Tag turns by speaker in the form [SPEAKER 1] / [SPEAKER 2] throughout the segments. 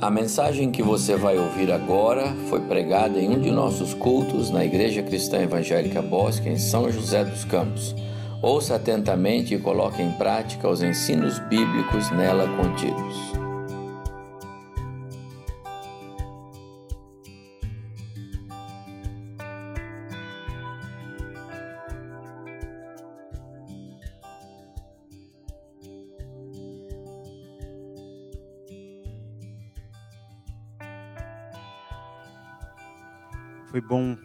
[SPEAKER 1] A mensagem que você vai ouvir agora foi pregada em um de nossos cultos na Igreja Cristã Evangélica Bosque, em São José dos Campos. Ouça atentamente e coloque em prática os ensinos bíblicos nela contidos.
[SPEAKER 2] Bom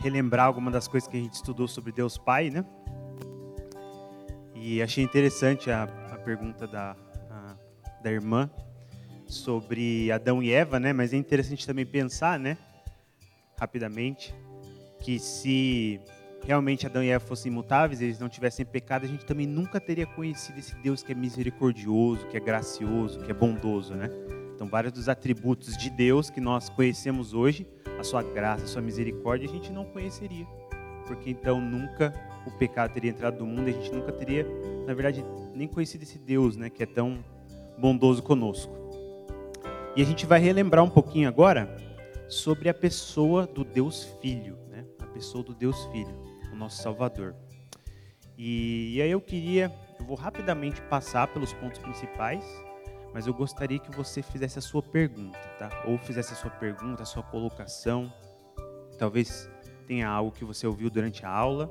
[SPEAKER 2] relembrar alguma das coisas que a gente estudou sobre Deus Pai, né? E achei interessante a, a pergunta da, a, da irmã sobre Adão e Eva, né? Mas é interessante também pensar, né? Rapidamente, que se realmente Adão e Eva fossem imutáveis, eles não tivessem pecado, a gente também nunca teria conhecido esse Deus que é misericordioso, que é gracioso, que é bondoso, né? Então, vários dos atributos de Deus que nós conhecemos hoje a sua graça, a sua misericórdia, a gente não conheceria. Porque então nunca o pecado teria entrado no mundo, a gente nunca teria, na verdade, nem conhecido esse Deus, né, que é tão bondoso conosco. E a gente vai relembrar um pouquinho agora sobre a pessoa do Deus Filho, né? A pessoa do Deus Filho, o nosso Salvador. E, e aí eu queria, eu vou rapidamente passar pelos pontos principais mas eu gostaria que você fizesse a sua pergunta, tá? Ou fizesse a sua pergunta, a sua colocação. Talvez tenha algo que você ouviu durante a aula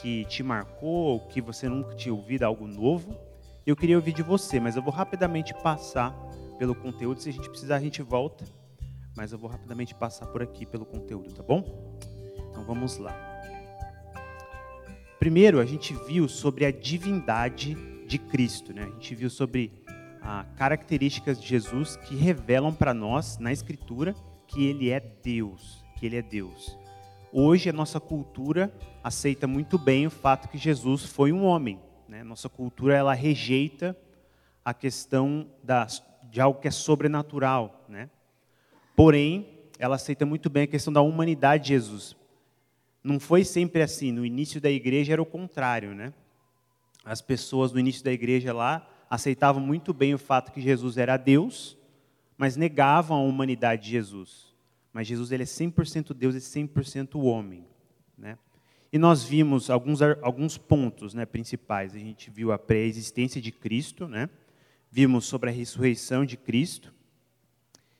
[SPEAKER 2] que te marcou, ou que você nunca tinha ouvido algo novo. Eu queria ouvir de você, mas eu vou rapidamente passar pelo conteúdo. Se a gente precisar, a gente volta. Mas eu vou rapidamente passar por aqui pelo conteúdo, tá bom? Então vamos lá. Primeiro, a gente viu sobre a divindade de Cristo, né? A gente viu sobre ah, características de Jesus que revelam para nós na Escritura que Ele é Deus, que Ele é Deus. Hoje a nossa cultura aceita muito bem o fato que Jesus foi um homem. Né? Nossa cultura ela rejeita a questão da, de algo que é sobrenatural, né? Porém, ela aceita muito bem a questão da humanidade de Jesus. Não foi sempre assim. No início da igreja era o contrário, né? As pessoas no início da igreja lá aceitavam muito bem o fato que Jesus era Deus, mas negavam a humanidade de Jesus. Mas Jesus ele é 100% Deus e 100% homem. Né? E nós vimos alguns, alguns pontos né, principais. A gente viu a pré-existência de Cristo, né? vimos sobre a ressurreição de Cristo,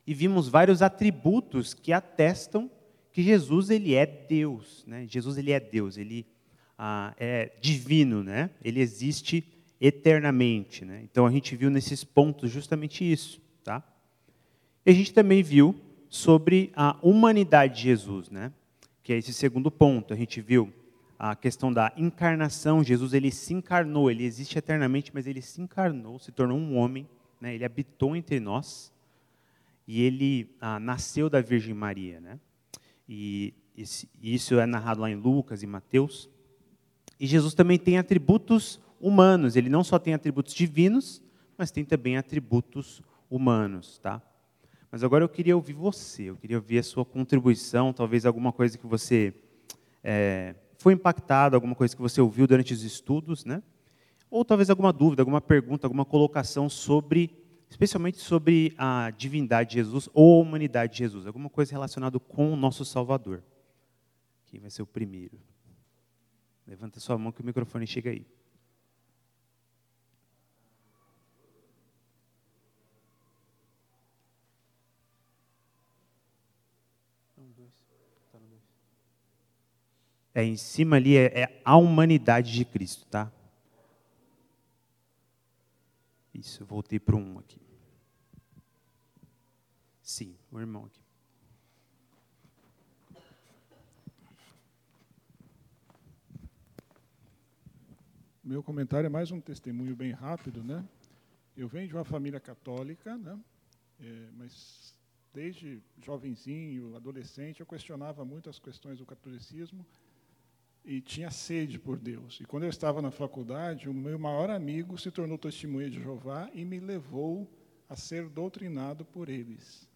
[SPEAKER 2] e vimos vários atributos que atestam que Jesus ele é Deus. Né? Jesus ele é Deus, ele ah, é divino, né? ele existe eternamente. Né? Então a gente viu nesses pontos justamente isso. Tá? E a gente também viu sobre a humanidade de Jesus, né? que é esse segundo ponto. A gente viu a questão da encarnação. Jesus ele se encarnou, ele existe eternamente, mas ele se encarnou, se tornou um homem, né? ele habitou entre nós e ele ah, nasceu da Virgem Maria. Né? E esse, isso é narrado lá em Lucas e Mateus. E Jesus também tem atributos humanos. Ele não só tem atributos divinos, mas tem também atributos humanos, tá? Mas agora eu queria ouvir você, eu queria ouvir a sua contribuição, talvez alguma coisa que você é, foi impactado, alguma coisa que você ouviu durante os estudos, né? Ou talvez alguma dúvida, alguma pergunta, alguma colocação sobre, especialmente sobre a divindade de Jesus ou a humanidade de Jesus, alguma coisa relacionada com o nosso Salvador. Quem vai ser o primeiro? Levanta sua mão que o microfone chega aí. É, em cima ali é, é a humanidade de Cristo, tá? Isso, eu voltei para um aqui. Sim, o irmão aqui.
[SPEAKER 3] Meu comentário é mais um testemunho bem rápido, né? Eu venho de uma família católica, né? É, mas desde jovenzinho, adolescente, eu questionava muito as questões do catolicismo e tinha sede por Deus. E quando eu estava na faculdade, o meu maior amigo se tornou testemunha de Jeová e me levou a ser doutrinado por eles.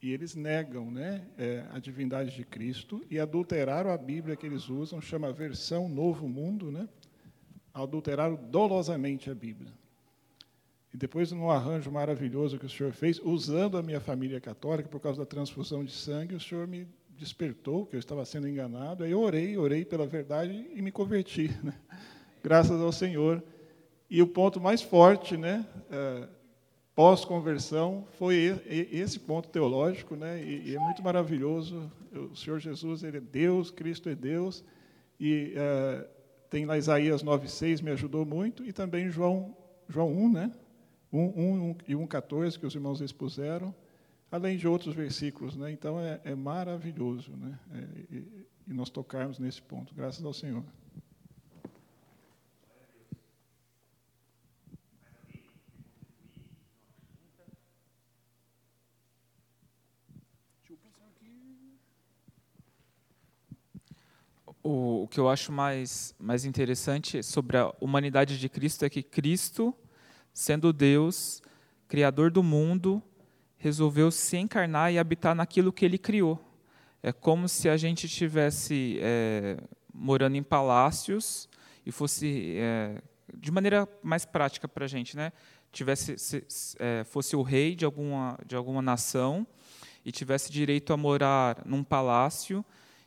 [SPEAKER 3] E eles negam né, é, a divindade de Cristo e adulteraram a Bíblia que eles usam, chama versão Novo Mundo, né? adulteraram dolosamente a Bíblia. E depois, num arranjo maravilhoso que o senhor fez, usando a minha família católica, por causa da transfusão de sangue, o senhor me despertou, que eu estava sendo enganado. Aí eu orei, orei pela verdade e me converti. Né? Graças ao Senhor. E o ponto mais forte, né, é, pós-conversão, foi esse ponto teológico, né, e, é muito maravilhoso. O Senhor Jesus, ele é Deus, Cristo é Deus, e é, tem lá Isaías 9,6, me ajudou muito, e também João, João 1, né, 1, 1 e 1,14, que os irmãos expuseram, além de outros versículos. Né, então, é, é maravilhoso né, é, e, e nós tocarmos nesse ponto, graças ao Senhor.
[SPEAKER 4] o, o que eu acho mais, mais interessante sobre a humanidade de Cristo é que Cristo, sendo Deus, Criador do mundo, resolveu se encarnar e habitar naquilo que Ele criou. É como se a gente estivesse é, morando em palácios e fosse, é, de maneira mais prática para a gente, né? tivesse se, é, fosse o rei de alguma, de alguma nação e tivesse direito a morar num palácio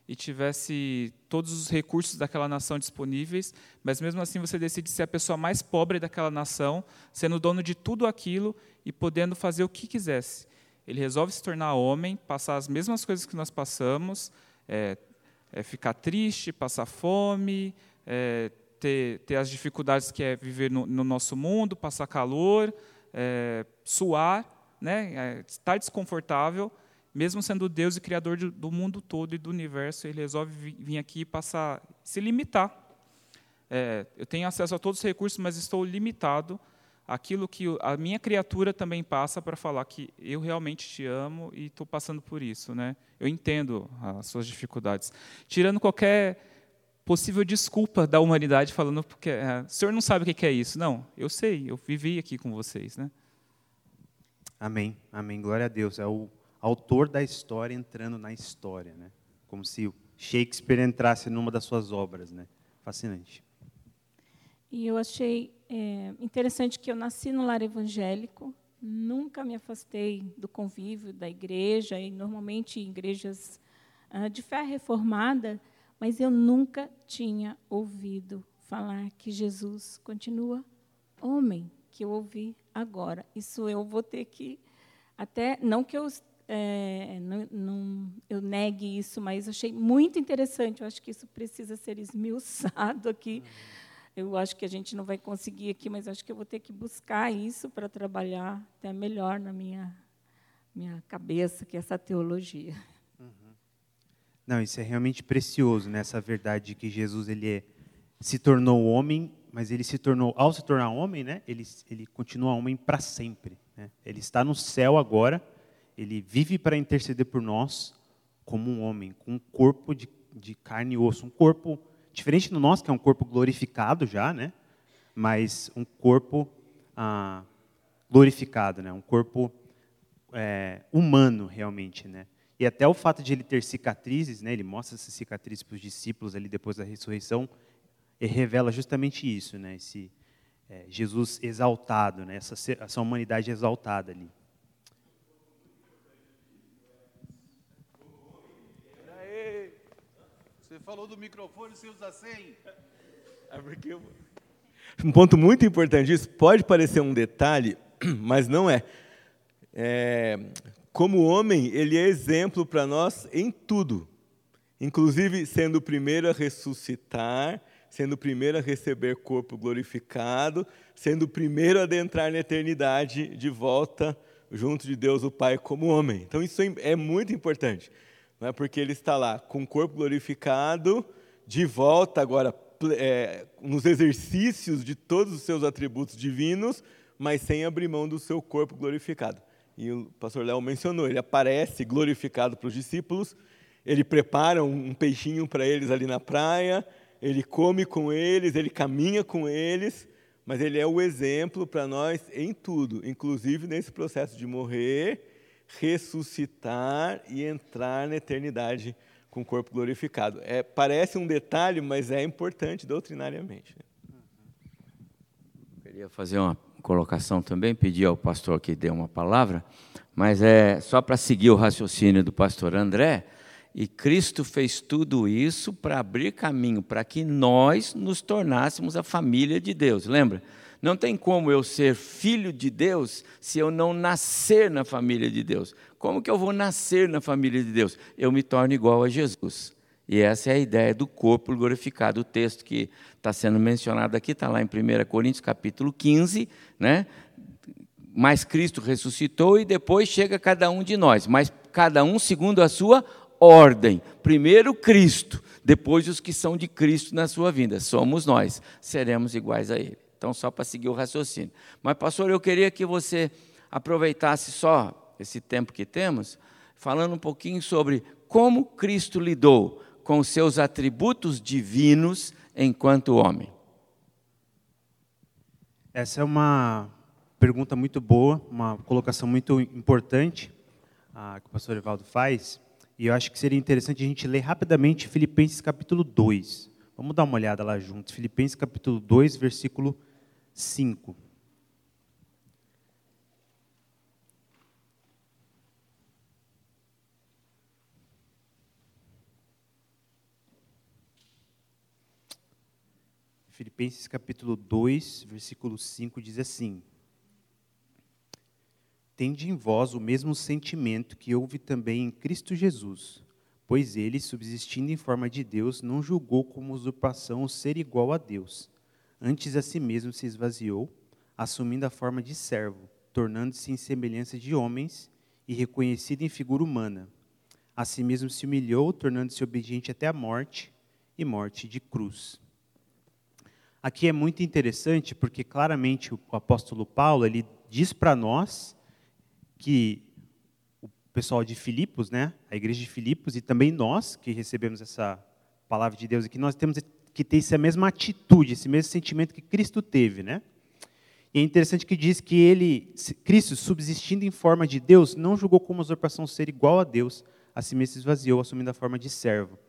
[SPEAKER 4] e tivesse todos os recursos daquela nação disponíveis, mas mesmo assim você decide ser a pessoa mais pobre daquela nação, sendo dono de tudo aquilo e podendo fazer o que quisesse. Ele resolve se tornar homem, passar as mesmas coisas que nós passamos, é, é ficar triste, passar fome, é, ter, ter, as dificuldades que é viver no, no nosso mundo, passar calor, é, suar, né, é, estar desconfortável, mesmo sendo Deus e Criador do mundo todo e do universo, ele resolve vir aqui e passar, se limitar. É, eu tenho acesso a todos os recursos, mas estou limitado àquilo que a minha criatura também passa para falar que eu realmente te amo e estou passando por isso. Né? Eu entendo as suas dificuldades. Tirando qualquer possível desculpa da humanidade, falando porque é, o senhor não sabe o que é isso. Não, eu sei, eu vivi aqui com vocês. Né?
[SPEAKER 2] Amém, amém. Glória a Deus. É o autor da história entrando na história, né? Como se Shakespeare entrasse numa das suas obras, né? Fascinante.
[SPEAKER 5] E eu achei é, interessante que eu nasci no lar evangélico, nunca me afastei do convívio da igreja e normalmente igrejas ah, de fé reformada, mas eu nunca tinha ouvido falar que Jesus continua homem, que eu ouvi agora. Isso eu vou ter que até não que eu é, não, não, eu negue isso, mas achei muito interessante. Eu acho que isso precisa ser esmiuçado aqui. Eu acho que a gente não vai conseguir aqui, mas acho que eu vou ter que buscar isso para trabalhar até melhor na minha, minha cabeça, que é essa teologia.
[SPEAKER 2] Uhum. Não, isso é realmente precioso, né? essa verdade de que Jesus ele é, se tornou homem, mas ele se tornou, ao se tornar homem, né, ele, ele continua homem para sempre. Né? Ele está no céu agora, ele vive para interceder por nós como um homem, com um corpo de, de carne e osso, um corpo diferente do nosso, que é um corpo glorificado já, né? Mas um corpo ah, glorificado, né? Um corpo é, humano realmente, né? E até o fato de ele ter cicatrizes, né? Ele mostra essas cicatrizes para os discípulos ali depois da ressurreição, e revela justamente isso, né? Esse é, Jesus exaltado, né? Essa, essa humanidade exaltada ali.
[SPEAKER 6] Você falou do microfone, você usa sem. É porque eu... Um ponto muito importante, isso pode parecer um detalhe, mas não é. é como homem, ele é exemplo para nós em tudo, inclusive sendo o primeiro a ressuscitar, sendo o primeiro a receber corpo glorificado, sendo o primeiro a adentrar na eternidade de volta junto de Deus o Pai como homem. Então isso é muito importante é porque ele está lá com o corpo glorificado, de volta agora é, nos exercícios de todos os seus atributos divinos, mas sem abrir mão do seu corpo glorificado. E o pastor Léo mencionou, ele aparece glorificado para os discípulos, ele prepara um peixinho para eles ali na praia, ele come com eles, ele caminha com eles, mas ele é o exemplo para nós em tudo, inclusive nesse processo de morrer ressuscitar e entrar na eternidade com o corpo glorificado. É, parece um detalhe, mas é importante doutrinariamente.
[SPEAKER 1] Queria fazer uma colocação também, pedir ao pastor que dê uma palavra, mas é só para seguir o raciocínio do pastor André. E Cristo fez tudo isso para abrir caminho para que nós nos tornássemos a família de Deus. Lembra? Não tem como eu ser filho de Deus se eu não nascer na família de Deus. Como que eu vou nascer na família de Deus? Eu me torno igual a Jesus. E essa é a ideia do corpo glorificado. O texto que está sendo mencionado aqui está lá em 1 Coríntios capítulo 15, né? Mas Cristo ressuscitou e depois chega cada um de nós, mas cada um segundo a sua ordem. Primeiro Cristo, depois os que são de Cristo na sua vinda. Somos nós, seremos iguais a Ele. Então, só para seguir o raciocínio. Mas, pastor, eu queria que você aproveitasse só esse tempo que temos, falando um pouquinho sobre como Cristo lidou com seus atributos divinos enquanto homem.
[SPEAKER 2] Essa é uma pergunta muito boa, uma colocação muito importante ah, que o pastor Evaldo faz. E eu acho que seria interessante a gente ler rapidamente Filipenses capítulo 2. Vamos dar uma olhada lá juntos. Filipenses capítulo 2, versículo 5. Filipenses capítulo 2, versículo 5 diz assim: Tende em vós o mesmo sentimento que houve também em Cristo Jesus, pois ele, subsistindo em forma de Deus, não julgou como usurpação o ser igual a Deus. Antes a si mesmo se esvaziou, assumindo a forma de servo, tornando-se em semelhança de homens e reconhecido em figura humana. A si mesmo se humilhou, tornando-se obediente até a morte e morte de cruz. Aqui é muito interessante porque claramente o apóstolo Paulo ele diz para nós que o pessoal de Filipos, né, a igreja de Filipos e também nós que recebemos essa palavra de Deus aqui, nós temos que ter essa mesma atitude, esse mesmo sentimento que Cristo teve, né? E é interessante que diz que ele, Cristo, subsistindo em forma de Deus, não julgou como usurpação ser igual a Deus, a si mesmo se esvaziou, assumindo a forma de servo.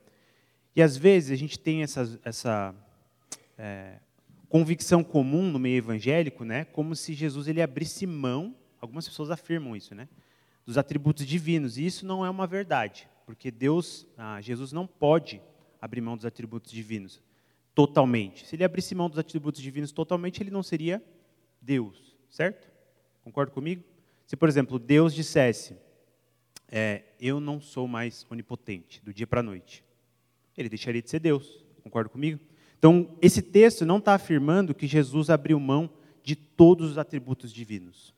[SPEAKER 2] E às vezes a gente tem essa, essa é, convicção comum no meio evangélico, né, como se Jesus ele abrisse mão Algumas pessoas afirmam isso, né? Dos atributos divinos. E isso não é uma verdade, porque Deus, ah, Jesus não pode abrir mão dos atributos divinos totalmente. Se ele abrisse mão dos atributos divinos totalmente, ele não seria Deus, certo? Concorda comigo? Se, por exemplo, Deus dissesse, é, eu não sou mais onipotente, do dia para a noite, ele deixaria de ser Deus. Concorda comigo? Então, esse texto não está afirmando que Jesus abriu mão de todos os atributos divinos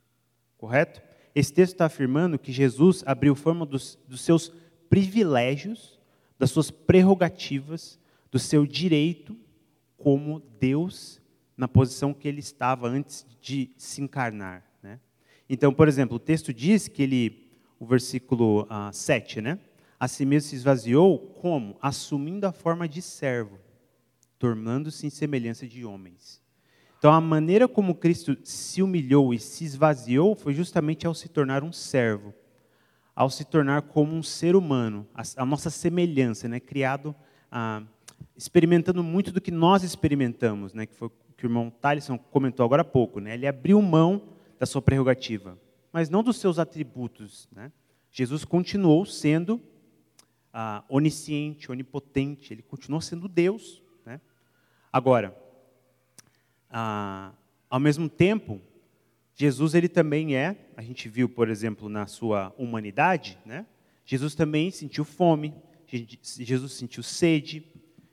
[SPEAKER 2] correto? Esse texto está afirmando que Jesus abriu forma dos, dos seus privilégios, das suas prerrogativas, do seu direito como Deus na posição que ele estava antes de se encarnar. Né? Então, por exemplo, o texto diz que ele, o versículo uh, ah, 7, né? A si mesmo se esvaziou como? Assumindo a forma de servo, tornando-se em semelhança de homens. Então, a maneira como Cristo se humilhou e se esvaziou foi justamente ao se tornar um servo, ao se tornar como um ser humano, a, a nossa semelhança, né? criado, ah, experimentando muito do que nós experimentamos, né? que foi o que o irmão Talisson comentou agora há pouco. Né? Ele abriu mão da sua prerrogativa, mas não dos seus atributos. Né? Jesus continuou sendo ah, onisciente, onipotente, ele continuou sendo Deus. Né? Agora, ah, ao mesmo tempo, Jesus ele também é, a gente viu, por exemplo, na sua humanidade, né? Jesus também sentiu fome, Jesus sentiu sede.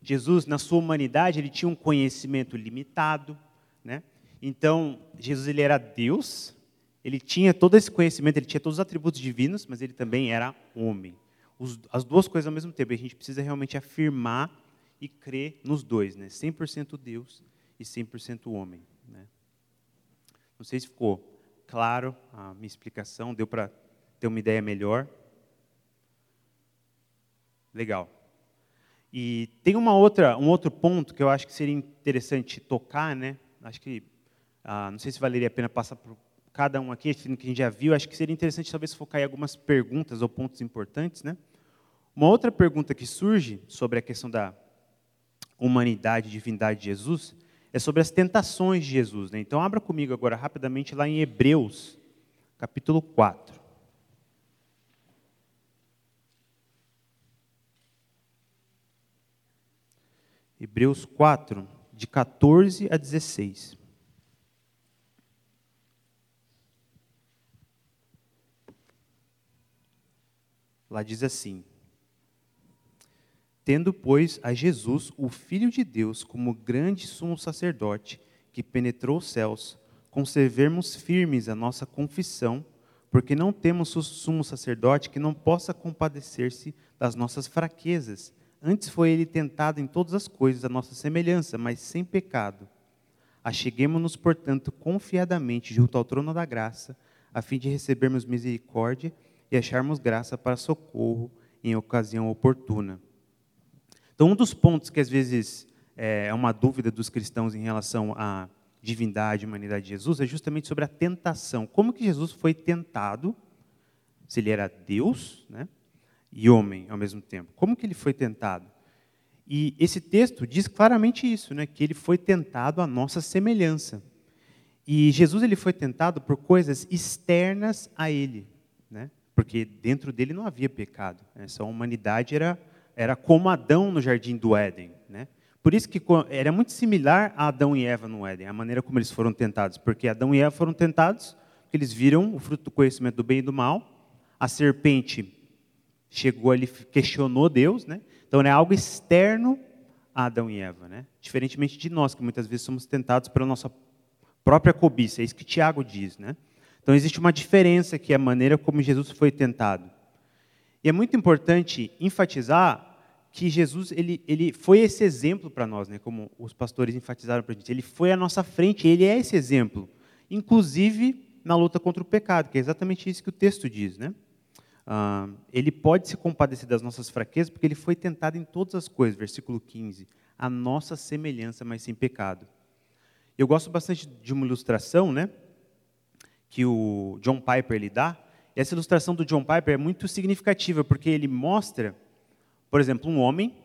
[SPEAKER 2] Jesus, na sua humanidade, ele tinha um conhecimento limitado, né? Então, Jesus ele era Deus, ele tinha todo esse conhecimento, ele tinha todos os atributos divinos, mas ele também era homem. Os, as duas coisas ao mesmo tempo. A gente precisa realmente afirmar e crer nos dois, né? 100% Deus e 100% homem. Né? Não sei se ficou claro a minha explicação, deu para ter uma ideia melhor. Legal. E tem uma outra, um outro ponto que eu acho que seria interessante tocar, né? Acho que ah, não sei se valeria a pena passar por cada um aqui, que a gente já viu. Acho que seria interessante talvez focar em algumas perguntas ou pontos importantes, né? Uma outra pergunta que surge sobre a questão da humanidade divindade de Jesus é sobre as tentações de Jesus. Né? Então, abra comigo agora rapidamente lá em Hebreus, capítulo 4. Hebreus 4, de 14 a 16. Lá diz assim: Tendo, pois, a Jesus, o Filho de Deus, como grande sumo sacerdote, que penetrou os céus, conservemos firmes a nossa confissão, porque não temos sumo sacerdote que não possa compadecer-se das nossas fraquezas. Antes foi ele tentado em todas as coisas a nossa semelhança, mas sem pecado. Acheguemos-nos, portanto, confiadamente junto ao trono da graça, a fim de recebermos misericórdia e acharmos graça para socorro em ocasião oportuna. Então, um dos pontos que às vezes é, é uma dúvida dos cristãos em relação à divindade e humanidade de Jesus é justamente sobre a tentação. Como que Jesus foi tentado, se ele era Deus né, e homem ao mesmo tempo? Como que ele foi tentado? E esse texto diz claramente isso, né, que ele foi tentado à nossa semelhança. E Jesus ele foi tentado por coisas externas a ele. Né? porque dentro dele não havia pecado. Essa humanidade era, era como Adão no jardim do Éden. Né? Por isso que era muito similar a Adão e Eva no Éden, a maneira como eles foram tentados. Porque Adão e Eva foram tentados, porque eles viram o fruto do conhecimento do bem e do mal. A serpente chegou ali, questionou Deus. Né? Então é algo externo a Adão e Eva. Né? Diferentemente de nós, que muitas vezes somos tentados pela nossa própria cobiça. É isso que Tiago diz. Né? Então existe uma diferença que é a maneira como Jesus foi tentado. E é muito importante enfatizar que Jesus ele, ele foi esse exemplo para nós, né? como os pastores enfatizaram para a gente. Ele foi à nossa frente, ele é esse exemplo, inclusive na luta contra o pecado, que é exatamente isso que o texto diz. Né? Ah, ele pode se compadecer das nossas fraquezas, porque ele foi tentado em todas as coisas, versículo 15, a nossa semelhança, mas sem pecado. Eu gosto bastante de uma ilustração, né? que o John Piper ele dá. Essa ilustração do John Piper é muito significativa, porque ele mostra, por exemplo, um homem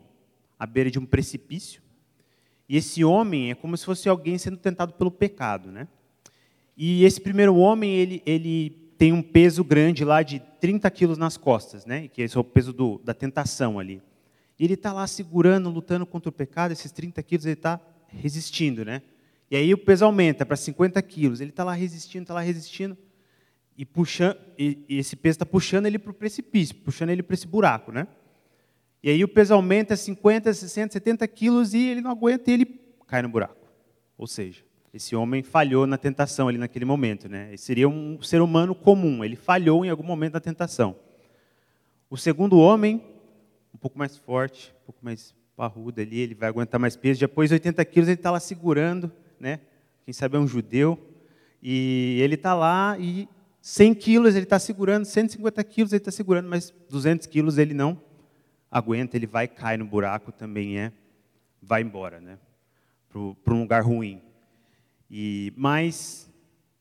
[SPEAKER 2] à beira de um precipício, e esse homem é como se fosse alguém sendo tentado pelo pecado, né? E esse primeiro homem, ele, ele tem um peso grande lá de 30 quilos nas costas, né? Que esse é o peso do, da tentação ali. E ele está lá segurando, lutando contra o pecado, esses 30 quilos ele está resistindo, né? E aí o peso aumenta para 50 quilos. Ele está lá resistindo, está lá resistindo. E, puxando, e, e esse peso está puxando ele para o precipício, puxando ele para esse buraco. Né? E aí o peso aumenta 50, 60, 70 quilos e ele não aguenta e ele cai no buraco. Ou seja, esse homem falhou na tentação ali naquele momento. Né? Ele seria um ser humano comum, ele falhou em algum momento na tentação. O segundo homem, um pouco mais forte, um pouco mais parrudo ali, ele vai aguentar mais peso. Depois de 80 quilos, ele está lá segurando né? Quem sabe é um judeu. E ele está lá e 100 quilos ele está segurando, 150 quilos ele está segurando, mas 200 quilos ele não aguenta, ele vai cair no buraco também é, vai embora, né? Para um lugar ruim. E mas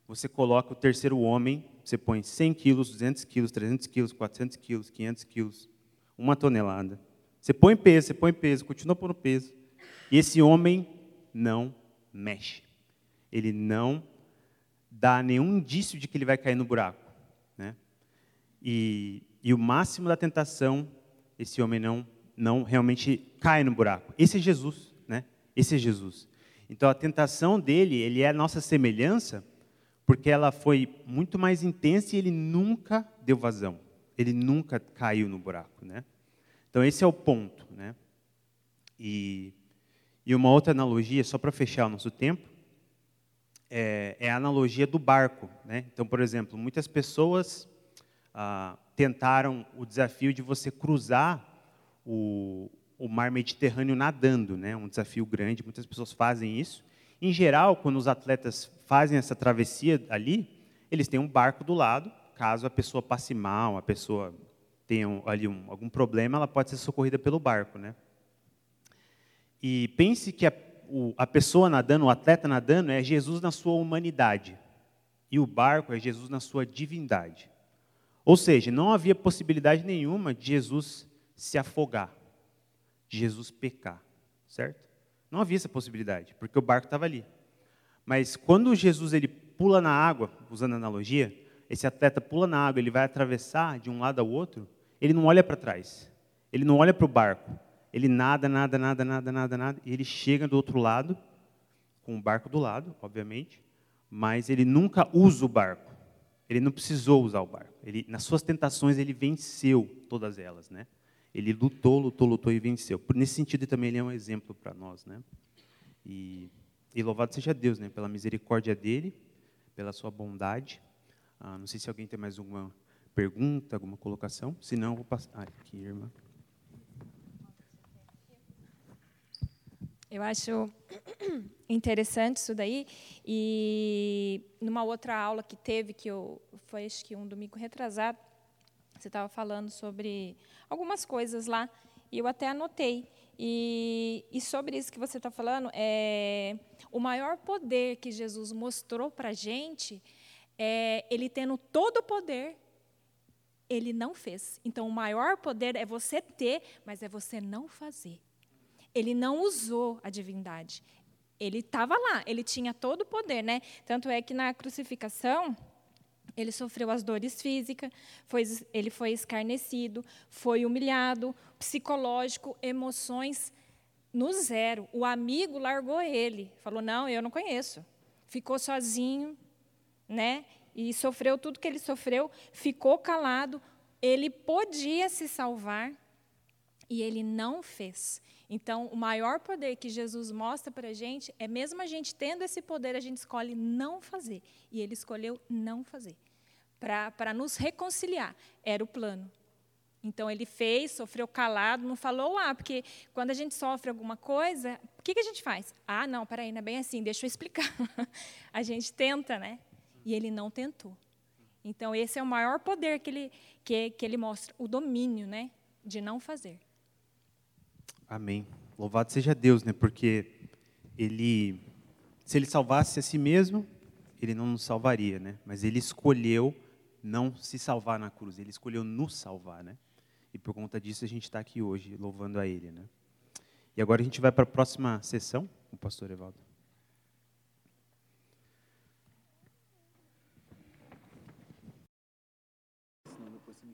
[SPEAKER 2] você coloca o terceiro homem, você põe 100 quilos, 200 quilos, 300 quilos, 400 quilos, 500 quilos, uma tonelada. Você põe peso, você põe peso, continua pondo peso. E esse homem não mexe. Ele não dá nenhum indício de que ele vai cair no buraco. Né? E, e o máximo da tentação, esse homem não, não realmente cai no buraco. Esse é Jesus. Né? Esse é Jesus. Então a tentação dele, ele é a nossa semelhança, porque ela foi muito mais intensa e ele nunca deu vazão. Ele nunca caiu no buraco, né? Então esse é o ponto, né? E e uma outra analogia, só para fechar o nosso tempo, é, é, a analogia do barco. Né? Então, por exemplo, muitas pessoas ah, tentaram o desafio de você cruzar o, o mar Mediterrâneo nadando, né? um desafio grande, muitas pessoas fazem isso. Em geral, quando os atletas fazem essa travessia ali, eles têm um barco do lado, caso a pessoa passe mal, a pessoa tenha ali um, algum problema, ela pode ser socorrida pelo barco. Né? E pense que a, o, a pessoa nadando, o atleta nadando, é Jesus na sua humanidade. E o barco é Jesus na sua divindade. Ou seja, não havia possibilidade nenhuma de Jesus se afogar, Jesus pecar, certo? Não havia essa possibilidade, porque o barco estava ali. Mas quando Jesus ele pula na água, usando a analogia, esse atleta pula na água, ele vai atravessar de um lado ao outro, ele não olha para trás. Ele não olha para o barco. Ele nada, nada, nada, nada, nada, nada, e ele chega do outro lado, com o barco do lado, obviamente, mas ele nunca usa o barco. Ele não precisou usar o barco. Ele, nas suas tentações, ele venceu todas elas, né? Ele lutou, lutou, lutou e venceu. Nesse sentido, também ele é um exemplo para nós, né? E, e, louvado seja Deus, né? Pela misericórdia dele, pela sua bondade. Ah, não sei se alguém tem mais alguma pergunta, alguma colocação. Se não, eu vou passar. Ah, aqui, irmã.
[SPEAKER 7] Eu acho interessante isso daí. E numa outra aula que teve, que eu, foi acho que um domingo retrasado, você estava falando sobre algumas coisas lá, e eu até anotei. E, e sobre isso que você está falando, é, o maior poder que Jesus mostrou para a gente é ele tendo todo o poder, ele não fez. Então, o maior poder é você ter, mas é você não fazer. Ele não usou a divindade. Ele estava lá, ele tinha todo o poder, né? Tanto é que na crucificação ele sofreu as dores físicas, foi, ele foi escarnecido, foi humilhado, psicológico, emoções no zero. O amigo largou ele, falou: "Não, eu não conheço". Ficou sozinho, né? E sofreu tudo que ele sofreu, ficou calado. Ele podia se salvar e ele não fez. Então, o maior poder que Jesus mostra para a gente é, mesmo a gente tendo esse poder, a gente escolhe não fazer. E ele escolheu não fazer. Para nos reconciliar. Era o plano. Então, ele fez, sofreu calado, não falou, ah, porque quando a gente sofre alguma coisa, o que, que a gente faz? Ah, não, peraí, não é bem assim, deixa eu explicar. a gente tenta, né? E ele não tentou. Então, esse é o maior poder que ele, que, que ele mostra, o domínio, né? De não fazer.
[SPEAKER 2] Amém. Louvado seja Deus, né? Porque ele, se ele salvasse a si mesmo, ele não nos salvaria, né? Mas ele escolheu não se salvar na cruz, ele escolheu nos salvar, né? E por conta disso a gente está aqui hoje louvando a Ele, né? E agora a gente vai para a próxima sessão, o pastor Evaldo.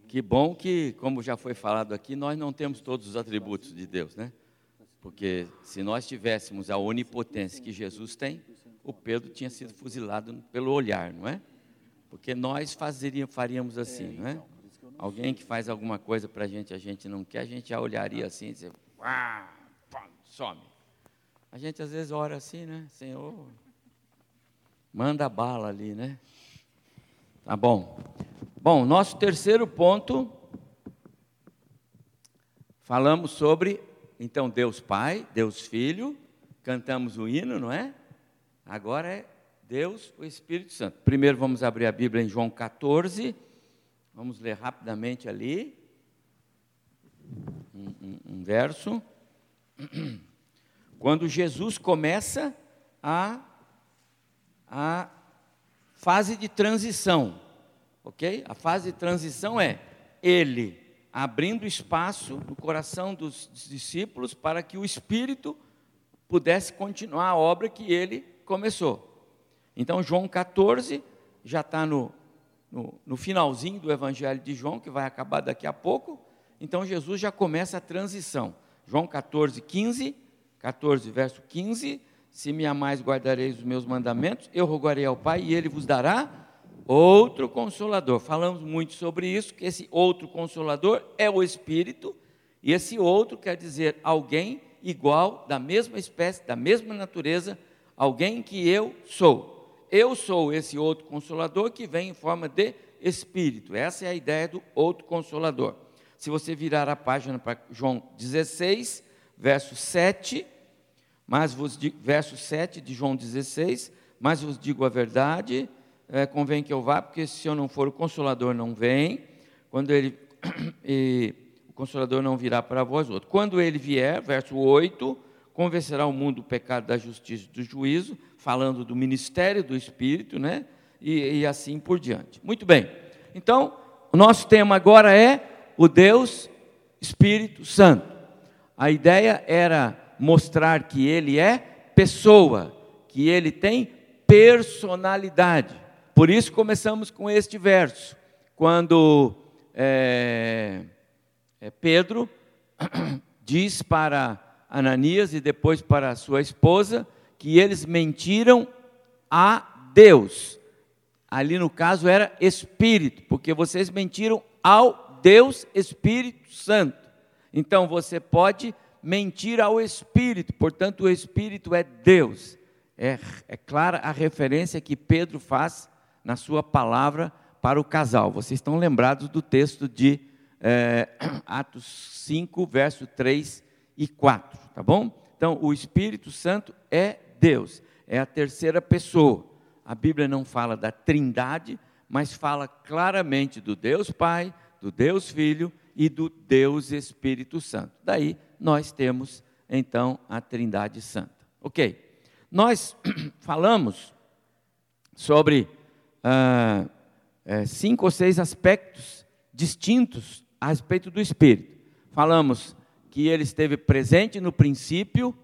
[SPEAKER 1] Que bom que, como já foi falado aqui, nós não temos todos os atributos de Deus, né? Porque se nós tivéssemos a onipotência que Jesus tem, o Pedro tinha sido fuzilado pelo olhar, não é? Porque nós fazeríamos, faríamos assim, não é? Alguém que faz alguma coisa para a gente, a gente não quer, a gente já olharia assim e dizer, ah, some. A gente às vezes ora assim, né? Senhor, manda bala ali, né? Tá bom. Bom, nosso terceiro ponto, falamos sobre, então, Deus Pai, Deus Filho, cantamos o hino, não é? Agora é Deus, o Espírito Santo. Primeiro vamos abrir a Bíblia em João 14, vamos ler rapidamente ali, um, um, um verso. Quando Jesus começa a, a fase de transição, Ok? A fase de transição é ele abrindo espaço no coração dos discípulos para que o Espírito pudesse continuar a obra que ele começou. Então, João 14 já está no, no, no, finalzinho do Evangelho de João, que vai acabar daqui a pouco. Então, Jesus já começa a transição. João 14, 15, 14, verso 15: Se me amais, guardareis os meus mandamentos, eu rogarei ao Pai e ele vos dará outro consolador. Falamos muito sobre isso, que esse outro consolador é o Espírito, e esse outro quer dizer alguém igual, da mesma espécie, da mesma natureza, alguém que eu sou. Eu sou esse outro consolador que vem em forma de Espírito. Essa é a ideia do outro consolador. Se você virar a página para João 16, verso 7, mas vos digo, verso 7 de João 16, mas vos digo a verdade, é, convém que eu vá, porque se eu não for, o Consolador não vem. Quando ele. e, o Consolador não virá para vós outro. Quando ele vier, verso 8, convencerá o mundo do pecado, da justiça e do juízo, falando do ministério do Espírito, né? E, e assim por diante. Muito bem. Então, o nosso tema agora é o Deus Espírito Santo. A ideia era mostrar que ele é pessoa, que ele tem personalidade. Por isso começamos com este verso, quando é, é, Pedro diz para Ananias e depois para sua esposa que eles mentiram a Deus. Ali no caso era Espírito, porque vocês mentiram ao Deus Espírito Santo. Então você pode mentir ao Espírito, portanto o Espírito é Deus. É, é clara a referência que Pedro faz na sua palavra para o casal. Vocês estão lembrados do texto de é, Atos 5, verso 3 e 4, tá bom? Então, o Espírito Santo é Deus, é a terceira pessoa. A Bíblia não fala da trindade, mas fala claramente do Deus Pai, do Deus Filho e do Deus Espírito Santo. Daí nós temos então a Trindade Santa. Ok. Nós falamos sobre ah, é, cinco ou seis aspectos distintos a respeito do Espírito. Falamos que ele esteve presente no princípio,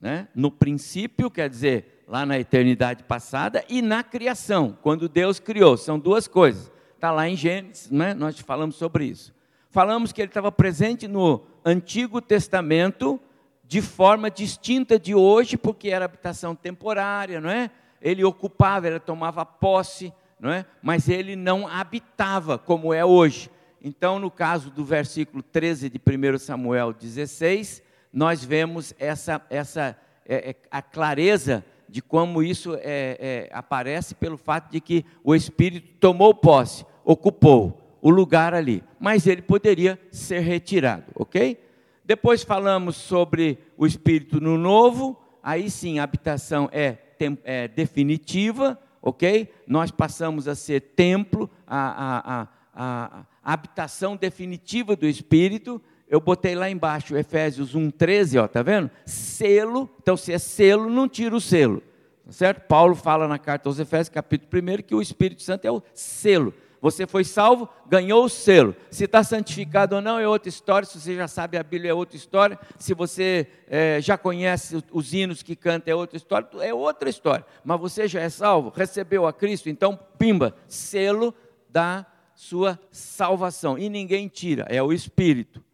[SPEAKER 1] né? no princípio, quer dizer, lá na eternidade passada, e na criação, quando Deus criou. São duas coisas. Está lá em Gênesis, né? nós falamos sobre isso. Falamos que ele estava presente no Antigo Testamento, de forma distinta de hoje, porque era habitação temporária, não é? Ele ocupava, ele tomava posse, não é? Mas ele não habitava como é hoje. Então, no caso do versículo 13 de 1 Samuel 16, nós vemos essa, essa é, é, a clareza de como isso é, é, aparece pelo fato de que o Espírito tomou posse, ocupou o lugar ali, mas ele poderia ser retirado, ok? Depois falamos sobre o Espírito no Novo, aí sim a habitação é, é definitiva, ok? Nós passamos a ser templo, a, a, a, a, habitação definitiva do Espírito. Eu botei lá embaixo, Efésios 1,13, ó, tá vendo? Selo, então se é selo, não tira o selo. Tá certo? Paulo fala na carta aos Efésios, capítulo 1, que o Espírito Santo é o selo. Você foi salvo, ganhou o selo. Se está santificado ou não é outra história. Se você já sabe a Bíblia é outra história. Se você é, já conhece os hinos que canta é outra história. É outra história. Mas você já é salvo, recebeu a Cristo, então pimba, selo da sua salvação. E ninguém tira, é o Espírito.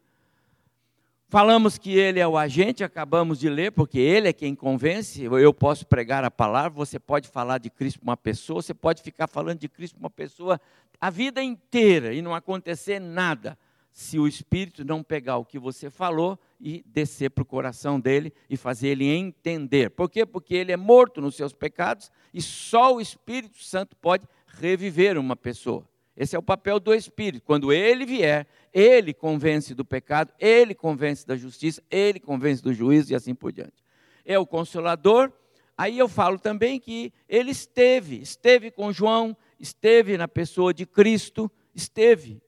[SPEAKER 1] Falamos que ele é o agente, acabamos de ler, porque ele é quem convence. Eu posso pregar a palavra, você pode falar de Cristo para uma pessoa, você pode ficar falando de Cristo para uma pessoa a vida inteira e não acontecer nada, se o Espírito não pegar o que você falou e descer para o coração dele e fazer ele entender. Por quê? Porque ele é morto nos seus pecados e só o Espírito Santo pode reviver uma pessoa. Esse é o papel do Espírito. Quando ele vier, ele convence do pecado, ele convence da justiça, ele convence do juízo e assim por diante. É o consolador. Aí eu falo também que ele esteve, esteve com João, esteve na pessoa de Cristo, esteve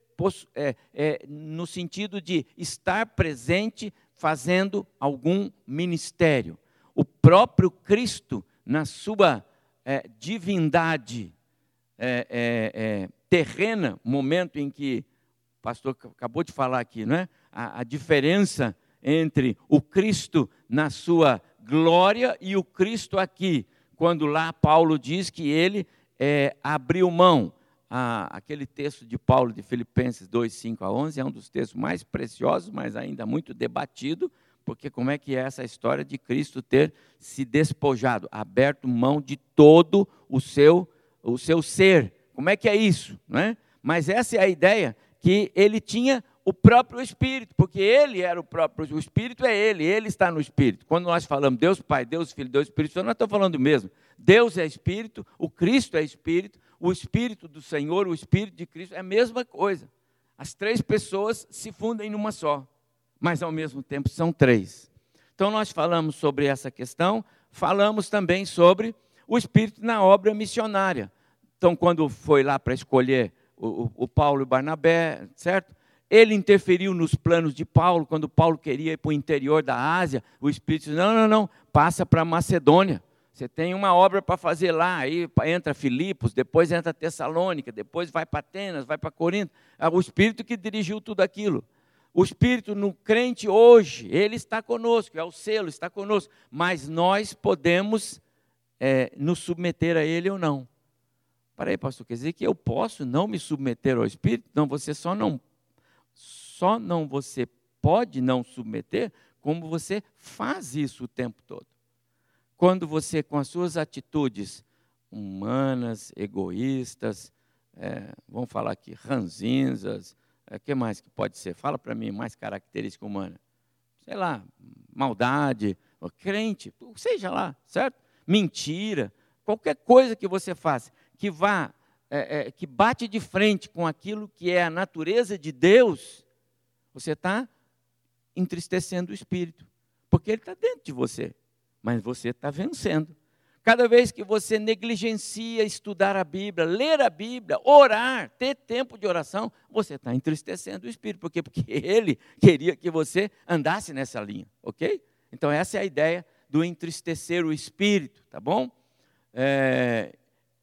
[SPEAKER 1] é, é, no sentido de estar presente fazendo algum ministério. O próprio Cristo, na sua é, divindade, é, é, é terrena, momento em que o pastor acabou de falar aqui, não é? A, a diferença entre o Cristo na sua glória e o Cristo aqui, quando lá Paulo diz que ele é, abriu mão. Aquele texto de Paulo de Filipenses 2, 5 a 11 é um dos textos mais preciosos, mas ainda muito debatido, porque como é que é essa história de Cristo ter se despojado, aberto mão de todo o seu, o seu ser, como é que é isso? Não é? Mas essa é a ideia que ele tinha o próprio Espírito, porque ele era o próprio, o Espírito é ele, ele está no Espírito. Quando nós falamos Deus Pai, Deus Filho, Deus Espírito nós estamos falando o mesmo. Deus é Espírito, o Cristo é Espírito, o Espírito do Senhor, o Espírito de Cristo é a mesma coisa. As três pessoas se fundem numa só, mas ao mesmo tempo são três. Então nós falamos sobre essa questão, falamos também sobre o Espírito na obra missionária. Então, quando foi lá para escolher o, o, Paulo e Barnabé, certo? Ele interferiu nos planos de Paulo, quando Paulo queria ir para o interior da Ásia, o Espírito disse, não, não, não, passa para Macedônia. Você tem uma obra para fazer lá, aí entra Filipos, depois entra Tessalônica, depois vai para Atenas, vai para Corinto. É o Espírito que dirigiu tudo aquilo. O Espírito no crente hoje, ele está conosco, é o selo, está conosco, mas nós podemos é, nos submeter a ele ou não. Para aí, pastor, quer dizer que eu posso não me submeter ao Espírito? Não, você só não, só não você pode não submeter, como você faz isso o tempo todo. Quando você, com as suas atitudes humanas, egoístas, é, vamos falar aqui, ranzinzas, o é, que mais que pode ser? Fala para mim mais característica humana. Sei lá, maldade, crente, seja lá, certo? Mentira, qualquer coisa que você faça que vá, é, é, que bate de frente com aquilo que é a natureza de Deus, você está entristecendo o Espírito, porque ele está dentro de você, mas você está vencendo. Cada vez que você negligencia estudar a Bíblia, ler a Bíblia, orar, ter tempo de oração, você está entristecendo o Espírito. Por quê? Porque ele queria que você andasse nessa linha, ok? Então, essa é a ideia do entristecer o Espírito, tá bom? É,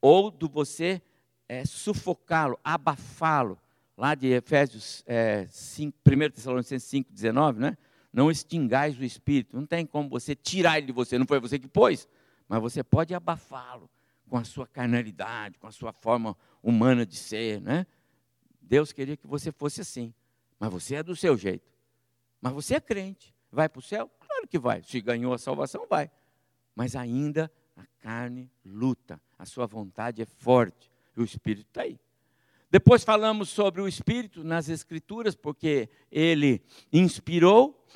[SPEAKER 1] ou do você é, sufocá-lo, abafá-lo. Lá de Efésios é, 5, 1 Tessalonicenses 5, 19, né? Não extingais o espírito. Não tem como você tirar ele de você, não foi você que pôs, mas você pode abafá-lo com a sua carnalidade, com a sua forma humana de ser, né? Deus queria que você fosse assim, mas você é do seu jeito. Mas você é crente, vai para o céu? Claro que vai. Se ganhou a salvação, vai. Mas ainda a carne luta, a sua vontade é forte, e o Espírito está aí. Depois falamos sobre o Espírito nas Escrituras, porque ele inspirou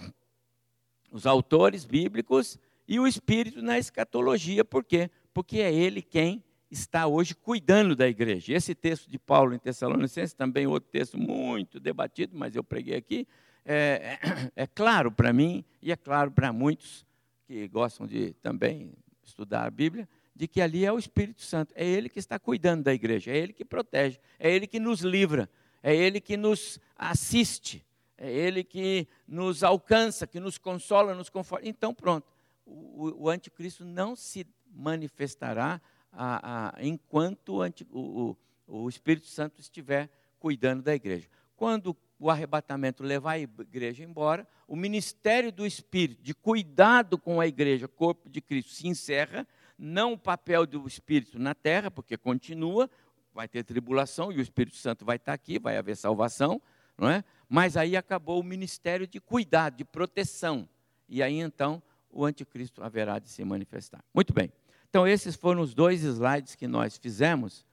[SPEAKER 1] os autores bíblicos e o Espírito na escatologia, por quê? Porque é ele quem está hoje cuidando da igreja. Esse texto de Paulo em Tessalonicenses, também outro texto muito debatido, mas eu preguei aqui, é, é, é claro para mim e é claro para muitos que gostam de também estudar a Bíblia, de que ali é o Espírito Santo, é Ele que está cuidando da igreja, é Ele que protege, é Ele que nos livra, é Ele que nos assiste, é Ele que nos alcança, que nos consola, nos conforta. Então, pronto, o, o anticristo não se manifestará a, a, enquanto o, o, o Espírito Santo estiver cuidando da igreja. Quando o arrebatamento levar a igreja embora, o ministério do Espírito, de cuidado com a igreja, corpo de Cristo, se encerra, não o papel do Espírito na terra, porque continua, vai ter tribulação e o Espírito Santo vai estar aqui, vai haver salvação, não é? Mas aí acabou o ministério de cuidado, de proteção. E aí então o anticristo haverá de se manifestar. Muito bem. Então esses foram os dois slides que nós fizemos.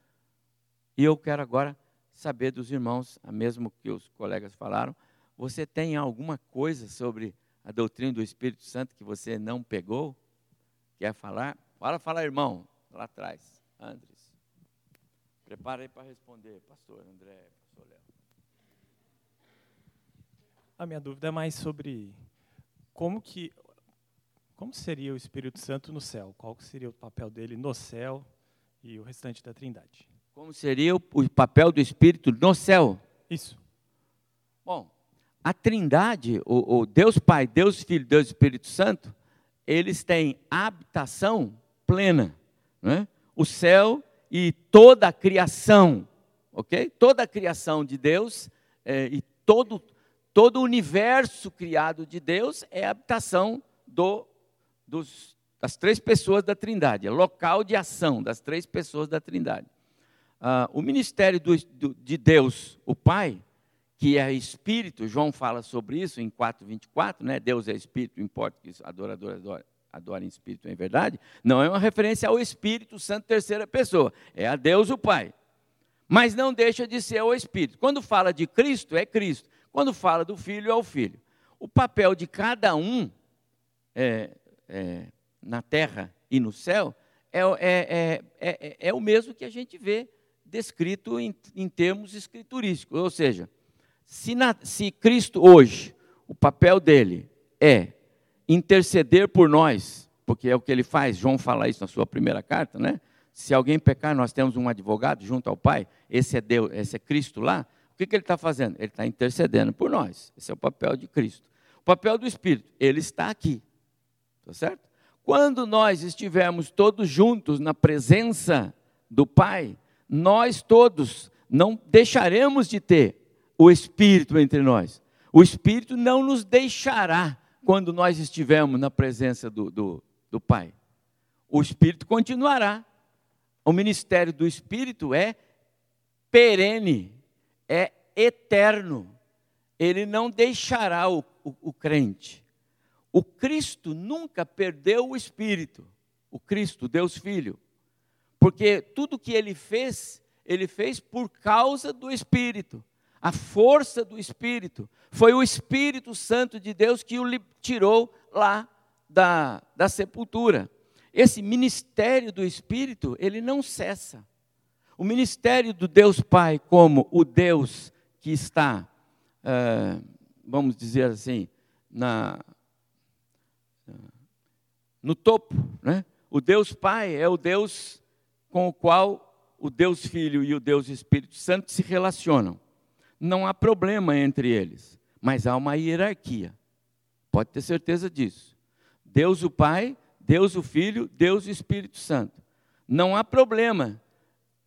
[SPEAKER 1] E eu quero agora saber dos irmãos, mesmo que os colegas falaram, você tem alguma coisa sobre a doutrina do Espírito Santo que você não pegou? Quer falar? Fala, fala, irmão, lá atrás, Andres. Prepara aí para responder, pastor André, pastor Léo.
[SPEAKER 8] A minha dúvida é mais sobre como que como seria o Espírito Santo no céu? Qual seria o papel dele no céu e o restante da Trindade?
[SPEAKER 1] Como seria o, papel do Espírito no céu?
[SPEAKER 8] Isso.
[SPEAKER 1] Bom, a Trindade, o, o Deus Pai, Deus Filho, Deus Espírito Santo, eles têm habitação plena, né? O céu e toda a criação, ok? Toda a criação de Deus é, e todo todo o universo criado de Deus é a habitação do, dos, das três pessoas da Trindade, é local de ação das três pessoas da Trindade ah, o ministério do, do, de Deus, o Pai, que é Espírito, João fala sobre isso em 4,24, né? Deus é Espírito, importa que adoradores adorem, adorem Espírito em verdade, não é uma referência ao Espírito Santo, terceira pessoa, é a Deus o Pai. Mas não deixa de ser o Espírito. Quando fala de Cristo, é Cristo. Quando fala do Filho, é o Filho. O papel de cada um é, é, na terra e no céu é, é, é, é o mesmo que a gente vê descrito em, em termos escriturísticos. Ou seja, se, na, se Cristo hoje, o papel dele é interceder por nós, porque é o que ele faz, João fala isso na sua primeira carta, né? Se alguém pecar, nós temos um advogado junto ao Pai, esse é Deus, esse é Cristo lá. O que, que ele está fazendo? Ele está intercedendo por nós. Esse é o papel de Cristo. O papel do Espírito, ele está aqui. Está certo? Quando nós estivermos todos juntos na presença do Pai, nós todos não deixaremos de ter o Espírito entre nós. O Espírito não nos deixará quando nós estivermos na presença do, do, do Pai. O Espírito continuará. O ministério do Espírito é perene, é eterno. Ele não deixará o, o, o crente. O Cristo nunca perdeu o Espírito. O Cristo, Deus Filho. Porque tudo que ele fez, ele fez por causa do Espírito. A força do Espírito. Foi o Espírito Santo de Deus que o tirou lá da, da sepultura. Esse ministério do Espírito, ele não cessa. O ministério do Deus Pai, como o Deus que está, é, vamos dizer assim, na, no topo, né? O Deus Pai é o Deus com o qual o Deus Filho e o Deus Espírito Santo se relacionam. Não há problema entre eles, mas há uma hierarquia. Pode ter certeza disso. Deus o Pai, Deus o Filho, Deus o Espírito Santo. Não há problema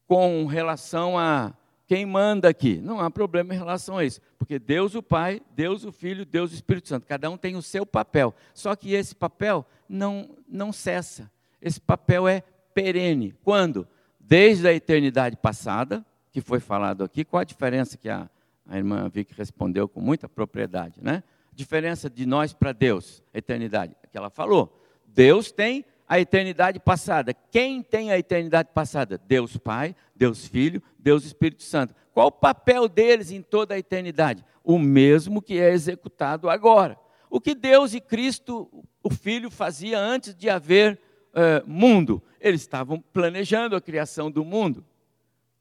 [SPEAKER 1] com relação a quem manda aqui. Não há problema em relação a isso, porque Deus o Pai, Deus o Filho, Deus o Espírito Santo, cada um tem o seu papel. Só que esse papel não não cessa. Esse papel é perene. Quando? Desde a eternidade passada, que foi falado aqui, qual a diferença que a, a irmã Vicky respondeu com muita propriedade, né? Diferença de nós para Deus, eternidade, que ela falou. Deus tem a eternidade passada. Quem tem a eternidade passada? Deus Pai, Deus Filho, Deus Espírito Santo. Qual o papel deles em toda a eternidade? O mesmo que é executado agora. O que Deus e Cristo, o Filho, fazia antes de haver uh, mundo? Eles estavam planejando a criação do mundo,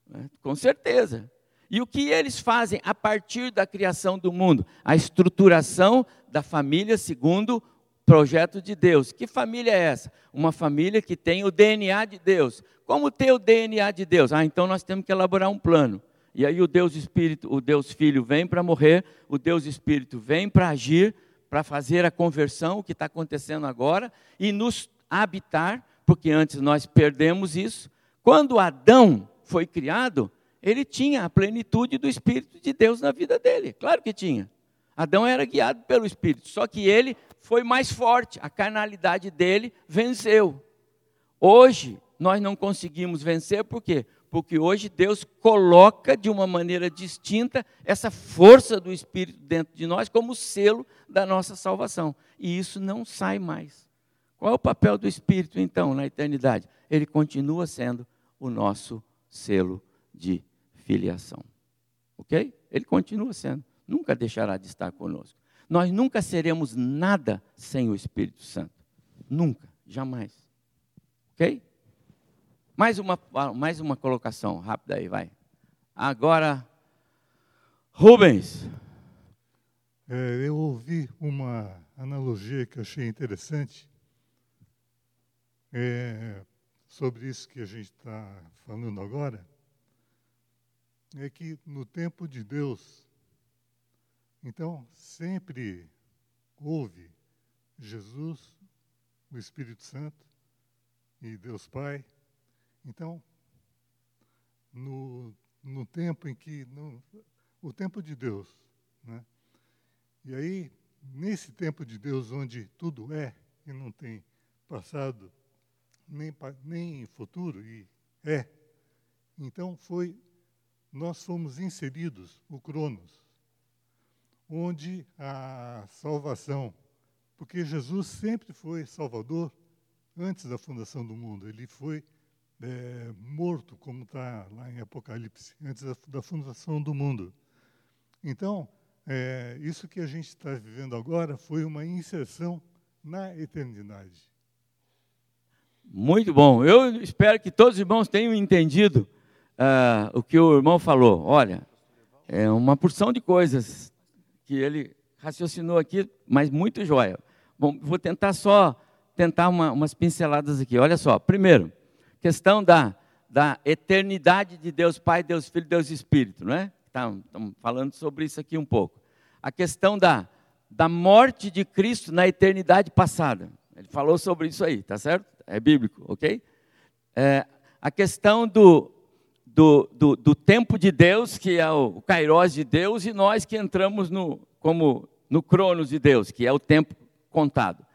[SPEAKER 1] né? com certeza. E o que eles fazem a partir da criação do mundo? A estruturação da família segundo projeto de Deus. Que família é essa? Uma família que tem o DNA de Deus. Como ter o DNA de Deus? Ah, então nós temos que elaborar um plano. E aí o Deus Espírito, o Deus Filho vem para morrer, o Deus Espírito vem para agir, para fazer a conversão, o que está acontecendo agora, e nos habitar, porque antes nós perdemos isso. Quando Adão foi criado, ele tinha a plenitude do Espírito de Deus na vida dele. Claro que tinha. Adão era guiado pelo Espírito, só que ele foi mais forte, a carnalidade dele venceu. Hoje, nós não conseguimos vencer, por quê? Porque hoje Deus coloca de uma maneira distinta essa força do Espírito dentro de nós como selo da nossa salvação. E isso não sai mais. Qual é o papel do Espírito, então, na eternidade? Ele continua sendo o nosso selo de filiação. Ok? Ele continua sendo. Nunca deixará de estar conosco. Nós nunca seremos nada sem o Espírito Santo. Nunca, jamais. Ok? Mais uma, mais uma colocação rápida aí, vai. Agora, Rubens.
[SPEAKER 9] É, eu ouvi uma analogia que achei interessante é, sobre isso que a gente está falando agora. É que no tempo de Deus, então, sempre houve Jesus, o Espírito Santo e Deus Pai. Então, no, no tempo em que. No, o tempo de Deus. Né? E aí, nesse tempo de Deus, onde tudo é e não tem passado nem, nem futuro, e é, então foi. Nós fomos inseridos, o Cronos, onde a salvação, porque Jesus sempre foi Salvador antes da fundação do mundo. Ele foi é, morto, como está lá em Apocalipse, antes da, da fundação do mundo. Então, é, isso que a gente está vivendo agora foi uma inserção na eternidade.
[SPEAKER 1] Muito bom. Eu espero que todos os irmãos tenham entendido uh, o que o irmão falou. Olha, é uma porção de coisas que ele raciocinou aqui, mas muito joia. Bom, vou tentar só tentar uma, umas pinceladas aqui. Olha só, primeiro, questão da, da eternidade de Deus Pai, Deus Filho, Deus Espírito, não é? Estamos falando sobre isso aqui um pouco. A questão da, da morte de Cristo na eternidade passada. Ele falou sobre isso aí, tá certo? É bíblico, ok? É, a questão do, do, do, do, tempo de Deus, que é o, Kairos de Deus, e nós que entramos no, como no cronos de Deus, que é o tempo contado.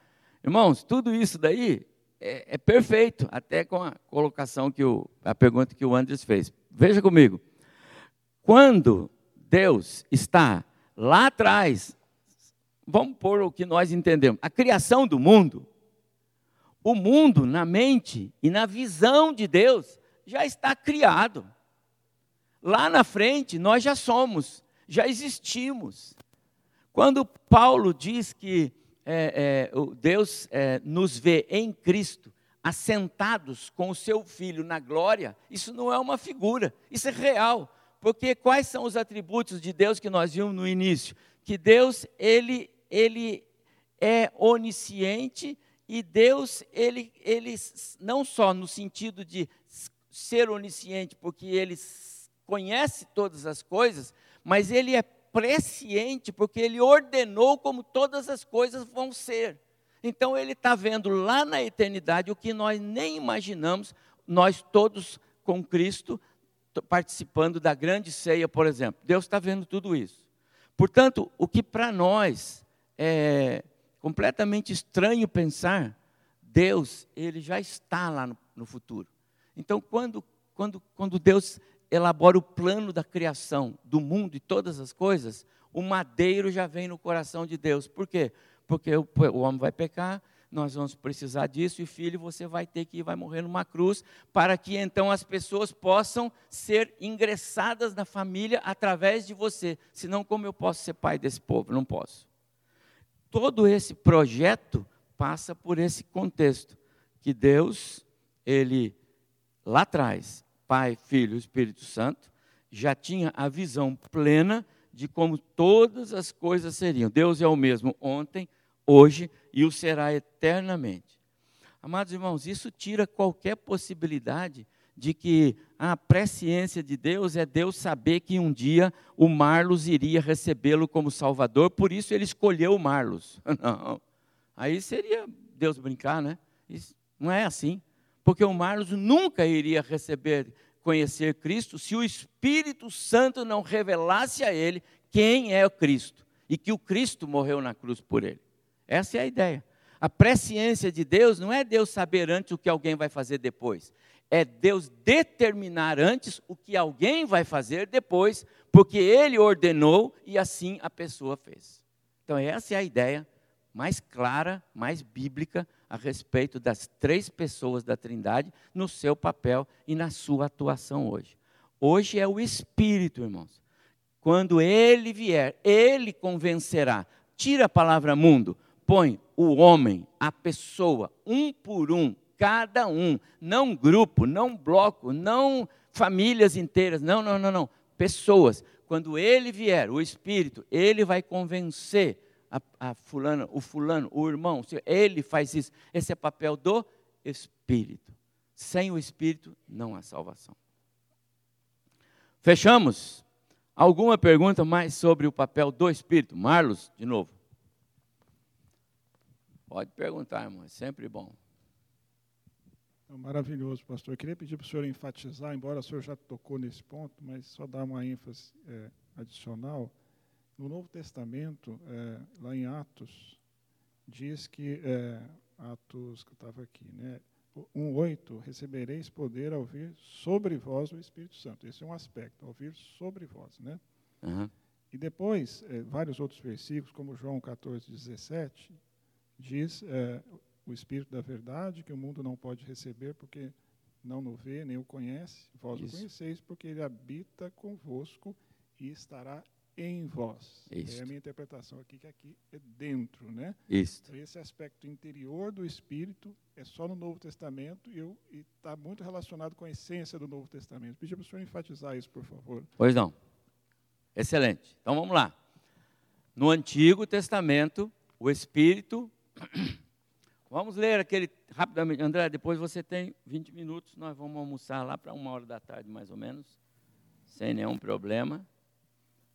[SPEAKER 1] Irmãos, tudo isso daí é, é perfeito, até com a colocação que o, a pergunta que o Andres fez. Veja comigo. Quando Deus está lá atrás, vamos pôr o que nós entendemos, a criação do mundo, o mundo na mente e na visão de Deus já está criado. Lá na frente nós já somos, já existimos. Quando Paulo diz que é, é, Deus é, nos vê em Cristo, assentados com o seu Filho na glória, isso não é uma figura, isso é real. Porque quais são os atributos de Deus que nós vimos no início? Que Deus, ele, ele é onisciente e Deus, ele, ele não só no sentido de ser onisciente, porque ele conhece todas as coisas, mas ele é presciente, porque ele ordenou como todas as coisas vão ser. Então ele está vendo lá na eternidade o que nós nem imaginamos, nós todos com Cristo, participando da grande ceia, por exemplo. Deus está vendo tudo isso. Portanto, o que para nós é completamente estranho pensar, Deus, ele já está lá no, no futuro. Então, quando, quando, quando Deus elabora o plano da criação do mundo e todas as coisas, o madeiro já vem no coração de Deus. Por quê? Porque o, o homem vai pecar, nós vamos precisar disso, e filho, você vai ter que ir, vai morrer numa cruz, para que então as pessoas possam ser ingressadas na família através de você. Senão, como eu posso ser pai desse povo? Não posso. Todo esse projeto passa por esse contexto, que Deus, Ele, lá atrás, Pai, Filho Espírito Santo, já tinha a visão plena de como todas as coisas seriam. Deus é o mesmo ontem, hoje e o será eternamente. Amados irmãos, isso tira qualquer possibilidade de que a presciência de Deus é Deus saber que um dia o Marlos iria recebê-lo como Salvador, por isso ele escolheu o Marlos. Não. Aí seria Deus brincar, né? Isso não é assim porque o Marlos nunca iria receber, conhecer Cristo se o Espírito Santo não revelasse a ele quem é o Cristo e que o Cristo morreu na cruz por ele. Essa é a ideia. A presciência de Deus não é Deus saber antes o que alguém vai fazer depois. É Deus determinar antes o que alguém vai fazer depois, porque ele ordenou e assim a pessoa fez. Então, essa é a ideia mais clara, mais bíblica a respeito das três pessoas da Trindade no seu papel e na sua atuação hoje. Hoje é o Espírito, irmãos. Quando ele vier, ele convencerá. Tira a palavra mundo, põe o homem, a pessoa, um por um, cada um, não grupo, não bloco, não famílias inteiras, não, não, não, não, pessoas. Quando ele vier, o Espírito, ele vai convencer a, a fulana, o fulano, o irmão, ele faz isso. Esse é papel do Espírito. Sem o Espírito não há salvação. Fechamos? Alguma pergunta mais sobre o papel do Espírito? Marlos, de novo. Pode perguntar, irmão, é sempre bom.
[SPEAKER 3] Maravilhoso, pastor. Eu queria pedir para o senhor enfatizar, embora o senhor já tocou nesse ponto, mas só dar uma ênfase é, adicional. No Novo Testamento, é, lá em Atos, diz que, é, Atos, que eu estava aqui, né? 1,8, recebereis poder ao vir sobre vós o Espírito Santo. Esse é um aspecto, ao vir sobre vós. Né?
[SPEAKER 1] Uhum.
[SPEAKER 3] E depois, é, vários outros versículos, como João 14, 17, diz é, o Espírito da verdade, que o mundo não pode receber porque não o vê, nem o conhece. Vós Isso. o conheceis, porque ele habita convosco e estará em vós. É a minha interpretação aqui, que aqui é dentro, né? Então, esse aspecto interior do Espírito é só no Novo Testamento e está muito relacionado com a essência do Novo Testamento. Pedir para o senhor enfatizar isso, por favor.
[SPEAKER 1] Pois não. Excelente. Então, vamos lá. No Antigo Testamento, o Espírito... Vamos ler aquele rapidamente. André, depois você tem 20 minutos, nós vamos almoçar lá para uma hora da tarde, mais ou menos, sem nenhum problema.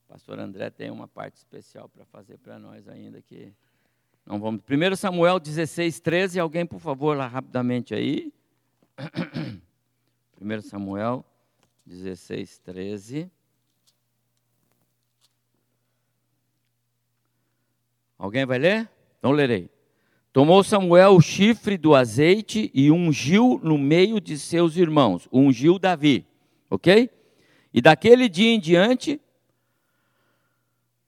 [SPEAKER 1] Pastor André tem uma parte especial para fazer para nós ainda que não vamos. 1 Samuel 16, 13, alguém por favor lá rapidamente aí. 1 Samuel 16, 13. Alguém vai ler? Então lerei. Tomou Samuel o chifre do azeite e ungiu no meio de seus irmãos. Ungiu Davi. Ok? E daquele dia em diante,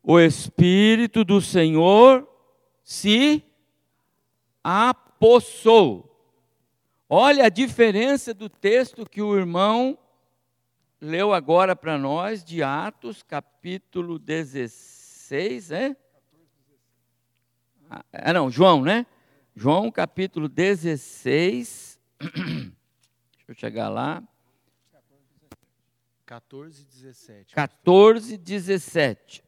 [SPEAKER 1] o Espírito do Senhor se apossou. Olha a diferença do texto que o irmão leu agora para nós, de Atos, capítulo 16, é? Ah, não, João, né? João, capítulo 16. Deixa eu chegar lá.
[SPEAKER 6] 14, 17.
[SPEAKER 1] 14, 17.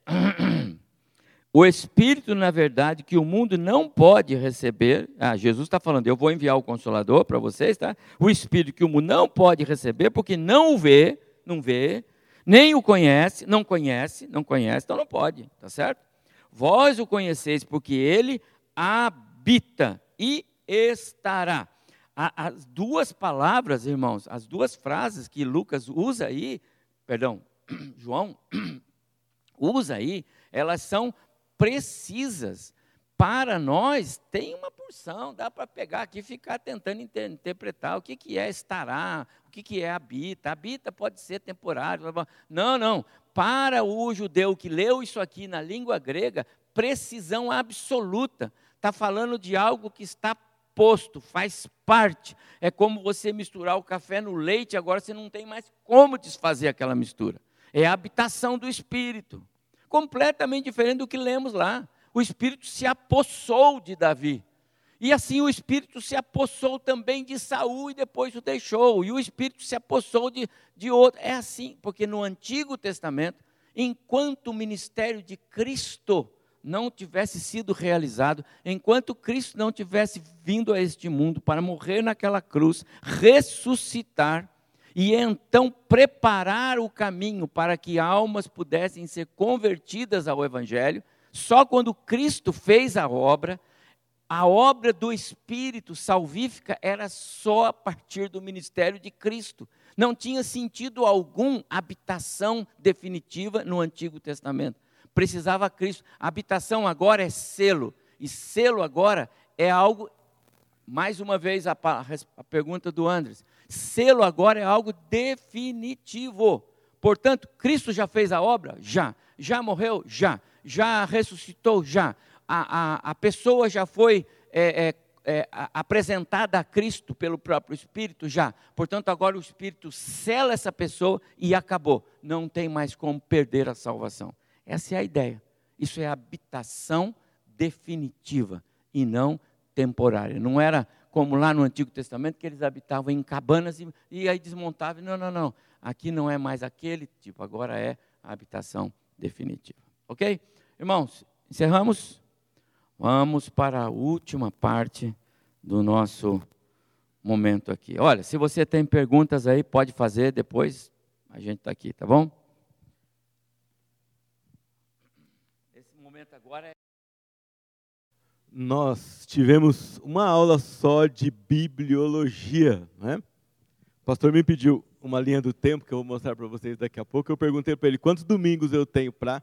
[SPEAKER 1] O Espírito, na verdade, que o mundo não pode receber. Ah, Jesus está falando, eu vou enviar o Consolador para vocês, tá? O Espírito que o mundo não pode receber, porque não o vê, não vê, nem o conhece, não conhece, não conhece, então não pode, tá certo? Vós o conheceis, porque ele habita e estará. As duas palavras, irmãos, as duas frases que Lucas usa aí, perdão, João usa aí, elas são precisas. Para nós, tem uma porção, dá para pegar aqui e ficar tentando inter interpretar o que, que é estará, o que, que é habita. Habita pode ser temporário. Não, não. Para o judeu que leu isso aqui na língua grega, precisão absoluta. Está falando de algo que está posto, faz parte. É como você misturar o café no leite, agora você não tem mais como desfazer aquela mistura. É a habitação do Espírito completamente diferente do que lemos lá. O Espírito se apossou de Davi. E assim o Espírito se apossou também de Saul e depois o deixou. E o Espírito se apossou de, de outro. É assim, porque no Antigo Testamento, enquanto o ministério de Cristo não tivesse sido realizado, enquanto Cristo não tivesse vindo a este mundo para morrer naquela cruz, ressuscitar, e então preparar o caminho para que almas pudessem ser convertidas ao Evangelho. Só quando Cristo fez a obra, a obra do Espírito salvífica era só a partir do ministério de Cristo. Não tinha sentido algum habitação definitiva no Antigo Testamento. Precisava Cristo. A habitação agora é selo, e selo agora é algo. Mais uma vez a, a pergunta do Andres Selo agora é algo definitivo. Portanto, Cristo já fez a obra? Já. Já morreu? Já. Já ressuscitou? Já. A, a, a pessoa já foi é, é, é, apresentada a Cristo pelo próprio Espírito? Já. Portanto, agora o Espírito sela essa pessoa e acabou. Não tem mais como perder a salvação. Essa é a ideia. Isso é habitação definitiva e não temporária. Não era como lá no Antigo Testamento, que eles habitavam em cabanas e, e aí desmontavam. Não, não, não. Aqui não é mais aquele tipo, agora é a habitação definitiva. Ok? Irmãos, encerramos? Vamos para a última parte do nosso momento aqui. Olha, se você tem perguntas aí, pode fazer, depois a gente está aqui, tá bom? Esse momento agora é
[SPEAKER 6] nós tivemos uma aula só de bibliologia. Né? O pastor me pediu uma linha do tempo, que eu vou mostrar para vocês daqui a pouco. Eu perguntei para ele quantos domingos eu tenho para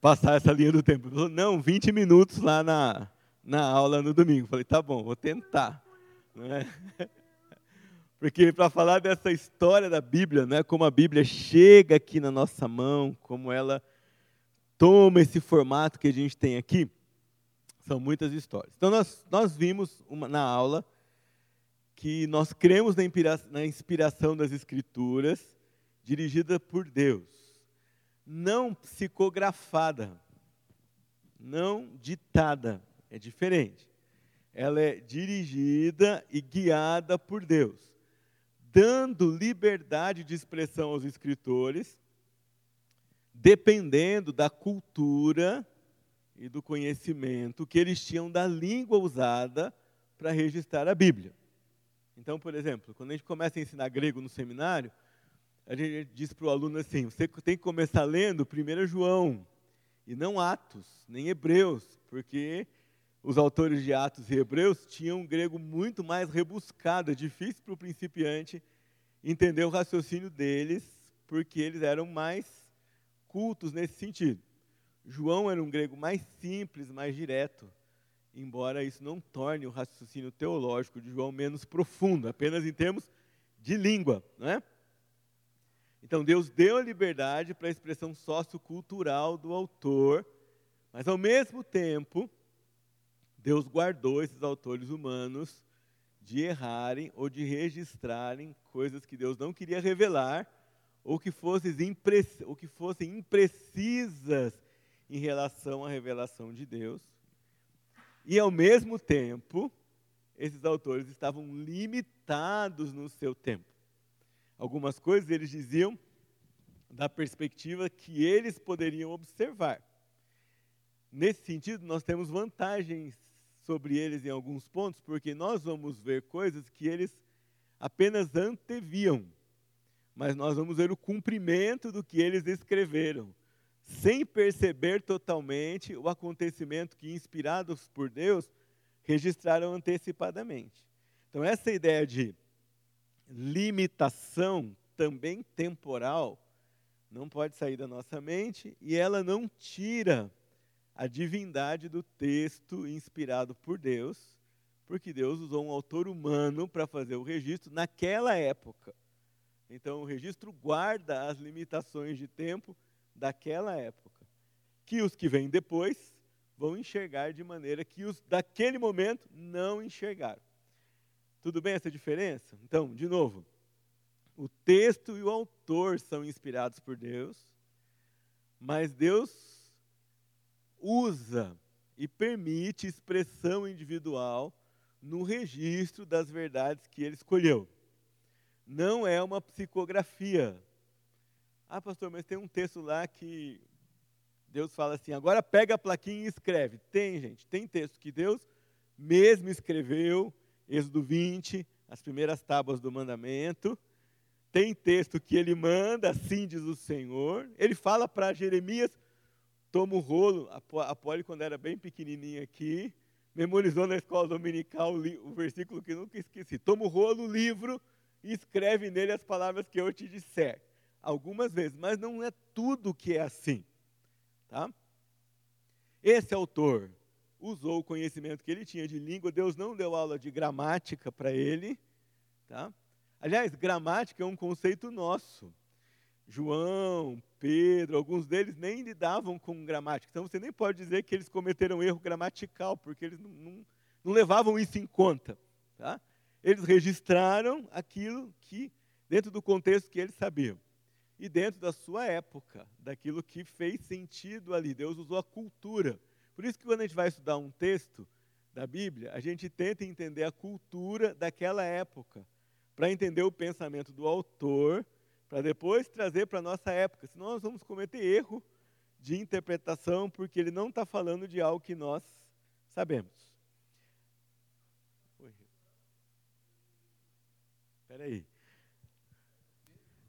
[SPEAKER 6] passar essa linha do tempo. Ele falou, não, 20 minutos lá na, na aula no domingo. Eu falei, tá bom, vou tentar. Né? Porque para falar dessa história da Bíblia, né, como a Bíblia chega aqui na nossa mão, como ela toma esse formato que a gente tem aqui, são muitas histórias. Então, nós, nós vimos uma, na aula que nós cremos na, inspira, na inspiração das Escrituras, dirigida por Deus, não psicografada, não ditada, é diferente. Ela é dirigida e guiada por Deus, dando liberdade de expressão aos escritores, dependendo da cultura e do conhecimento que eles tinham da língua usada para registrar a Bíblia. Então, por exemplo, quando a gente começa a ensinar grego no seminário, a gente diz para o aluno assim: você tem que começar lendo 1 João, e não Atos, nem Hebreus, porque os autores de Atos e Hebreus tinham um grego muito mais rebuscado, é difícil para o principiante entender o raciocínio deles, porque eles eram mais cultos nesse sentido. João era um grego mais simples, mais direto, embora isso não torne o raciocínio teológico de João menos profundo, apenas em termos de língua, não é? Então Deus deu a liberdade para a expressão sociocultural do autor, mas ao mesmo tempo Deus guardou esses autores humanos de errarem ou de registrarem coisas que Deus não queria revelar ou que fossem, ou que fossem imprecisas em relação à revelação de Deus. E, ao mesmo tempo, esses autores estavam limitados no seu tempo. Algumas coisas eles diziam da perspectiva que eles poderiam observar. Nesse sentido, nós temos vantagens sobre eles em alguns pontos, porque nós vamos ver coisas que eles apenas anteviam, mas nós vamos ver o cumprimento do que eles escreveram, sem perceber totalmente o acontecimento que, inspirados por Deus, registraram antecipadamente. Então, essa ideia de limitação, também temporal, não pode sair da nossa mente e ela não tira a divindade do texto inspirado por Deus, porque Deus usou um autor humano para fazer o registro naquela época. Então, o registro guarda as limitações de tempo daquela época, que os que vêm depois vão enxergar de maneira que os daquele momento não enxergaram. Tudo bem essa diferença? Então, de novo, o texto e o autor são inspirados por Deus, mas Deus usa e permite expressão individual no registro das verdades que ele escolheu. Não é uma psicografia. Ah, pastor, mas tem um texto lá que Deus fala assim: agora pega a plaquinha e escreve. Tem, gente, tem texto que Deus mesmo escreveu, Êxodo 20, as primeiras tábuas do mandamento. Tem texto que ele manda, assim diz o Senhor. Ele fala para Jeremias: toma o rolo, a Polly, quando era bem pequenininha aqui, memorizou na escola dominical o versículo que nunca esqueci. Toma o rolo, o livro, e escreve nele as palavras que eu te disser. Algumas vezes, mas não é tudo que é assim. Tá? Esse autor usou o conhecimento que ele tinha de língua, Deus não deu aula de gramática para ele. Tá? Aliás, gramática é um conceito nosso. João, Pedro, alguns deles nem lidavam com gramática. Então você nem pode dizer que eles cometeram erro gramatical, porque eles não, não, não levavam isso em conta. Tá? Eles registraram aquilo que, dentro do contexto que eles sabiam. E dentro da sua época, daquilo que fez sentido ali. Deus usou a cultura. Por isso que quando a gente vai estudar um texto da Bíblia, a gente tenta entender a cultura daquela época, para entender o pensamento do autor para depois trazer para a nossa época. Senão nós vamos cometer erro de interpretação, porque ele não está falando de algo que nós sabemos. Espera aí.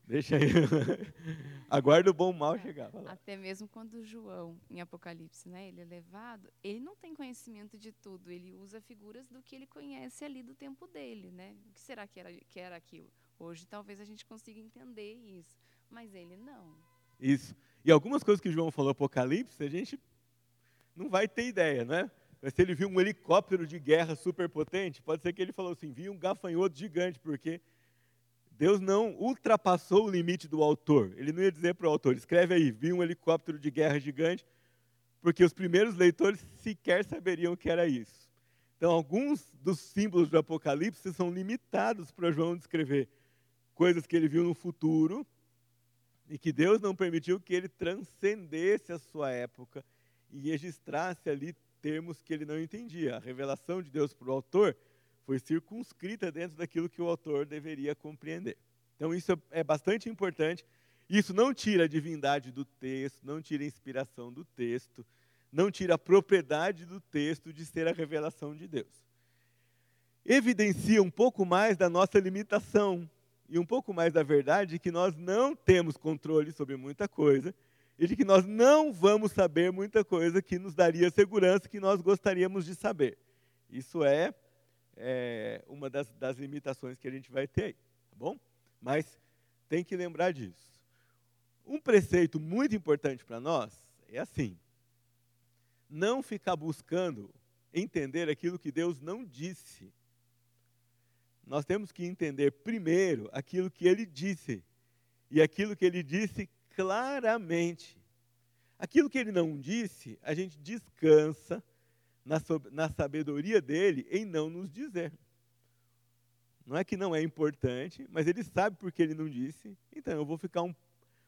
[SPEAKER 6] Deixa aí. Aguarda o bom mal chegar.
[SPEAKER 10] Até mesmo quando João, em Apocalipse, né, ele é levado, ele não tem conhecimento de tudo. Ele usa figuras do que ele conhece ali do tempo dele. Né? O que será que era, que era aquilo? Hoje talvez a gente consiga entender isso, mas ele não.
[SPEAKER 6] Isso. E algumas coisas que João falou Apocalipse, a gente não vai ter ideia, né? Mas se ele viu um helicóptero de guerra superpotente, pode ser que ele falou assim, viu um gafanhoto gigante, porque Deus não ultrapassou o limite do autor. Ele não ia dizer para o autor, escreve aí, vi um helicóptero de guerra gigante, porque os primeiros leitores sequer saberiam o que era isso. Então, alguns dos símbolos do Apocalipse são limitados para João descrever coisas que ele viu no futuro e que Deus não permitiu que ele transcendesse a sua época e registrasse ali termos que ele não entendia. A revelação de Deus para o autor foi circunscrita dentro daquilo que o autor deveria compreender. Então, isso é bastante importante. Isso não tira a divindade do texto, não tira a inspiração do texto, não tira a propriedade do texto de ser a revelação de Deus. Evidencia um pouco mais da nossa limitação e um pouco mais da verdade de que nós não temos controle sobre muita coisa e de que nós não vamos saber muita coisa que nos daria segurança que nós gostaríamos de saber. Isso é, é uma das, das, limitações que a gente vai ter aí, tá bom? Mas tem que lembrar disso. Um preceito muito importante para nós é assim: não ficar buscando entender aquilo que Deus não disse. Nós temos que entender primeiro aquilo que ele disse. E aquilo que ele disse claramente. Aquilo que ele não disse, a gente descansa na, na sabedoria dele em não nos dizer. Não é que não é importante, mas ele sabe porque ele não disse, então eu vou ficar um,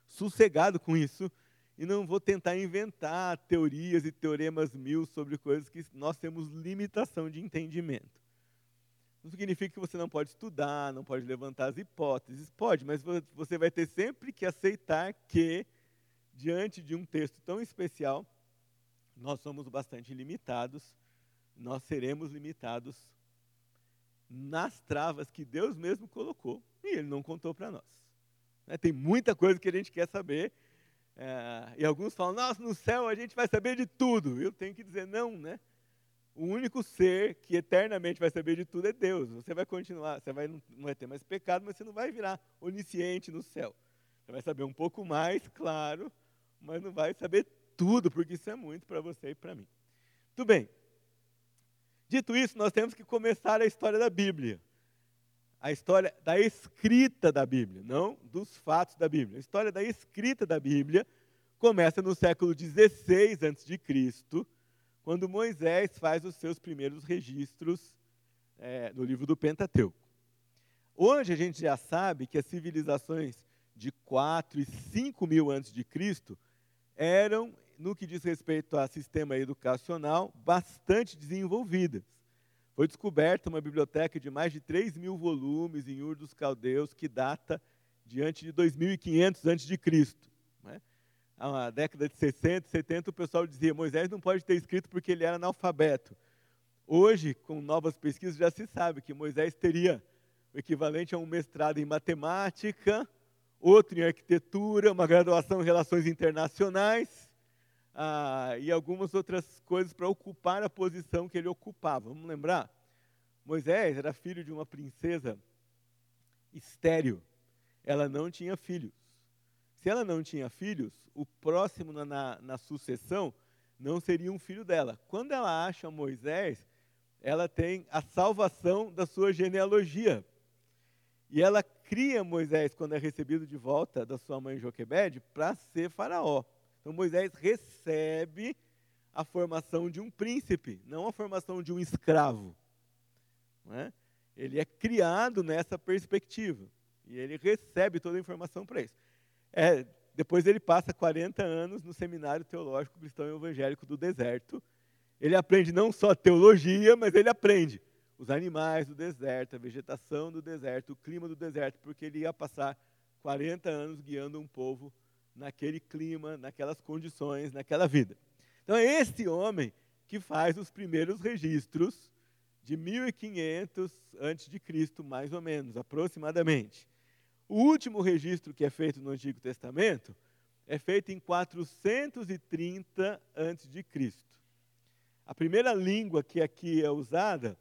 [SPEAKER 6] sossegado com isso e não vou tentar inventar teorias e teoremas mil sobre coisas que nós temos limitação de entendimento. Não significa que você não pode estudar, não pode levantar as hipóteses. Pode, mas você vai ter sempre que aceitar que, diante de um texto tão especial, nós somos bastante limitados, nós seremos limitados nas travas que Deus mesmo colocou e Ele não contou para nós. Né, tem muita coisa que a gente quer saber é, e alguns falam, nossa, no céu a gente vai saber de tudo. Eu tenho que dizer, não, né? O único ser que eternamente vai saber de tudo é Deus. Você vai continuar, você vai, não vai ter mais pecado, mas você não vai virar onisciente no céu. Você vai saber um pouco mais, claro, mas não vai saber tudo, porque isso é muito para você e para mim. Tudo bem. Dito isso, nós temos que começar a história da Bíblia. A história da escrita da Bíblia, não dos fatos da Bíblia. A história da escrita da Bíblia começa no século XVI a.C., quando Moisés faz os seus primeiros registros é, no livro do Pentateuco. Hoje a gente já sabe que as civilizações de 4 e 5 mil antes de Cristo eram, no que diz respeito a sistema educacional, bastante desenvolvidas. Foi descoberta uma biblioteca de mais de 3 mil volumes em Ur dos Caldeus, que data diante de 2500 a.C. Né? Na década de 60, 70, o pessoal dizia Moisés não pode ter escrito porque ele era analfabeto. Hoje, com novas pesquisas, já se sabe que Moisés teria o equivalente a um mestrado em matemática, outro em arquitetura, uma graduação em relações internacionais ah, e algumas outras coisas para ocupar a posição que ele ocupava. Vamos lembrar? Moisés era filho de uma princesa estéril. Ela não tinha filhos. Se ela não tinha filhos, o próximo na, na, na sucessão não seria um filho dela. Quando ela acha Moisés, ela tem a salvação da sua genealogia. E ela cria Moisés, quando é recebido de volta da sua mãe Joquebede, para ser faraó. Então Moisés recebe a formação de um príncipe, não a formação de um escravo. É? Ele é criado nessa perspectiva e ele recebe toda a informação para isso. É, depois ele passa 40 anos no seminário teológico cristão e evangélico do deserto. Ele aprende não só teologia, mas ele aprende os animais do deserto, a vegetação do deserto, o clima do deserto, porque ele ia passar 40 anos guiando um povo naquele clima, naquelas condições, naquela vida. Então é este homem que faz os primeiros registros de 1500 antes de Cristo, mais ou menos, aproximadamente. O último registro que é feito no Antigo Testamento é feito em 430 antes de Cristo. A primeira língua que aqui é usada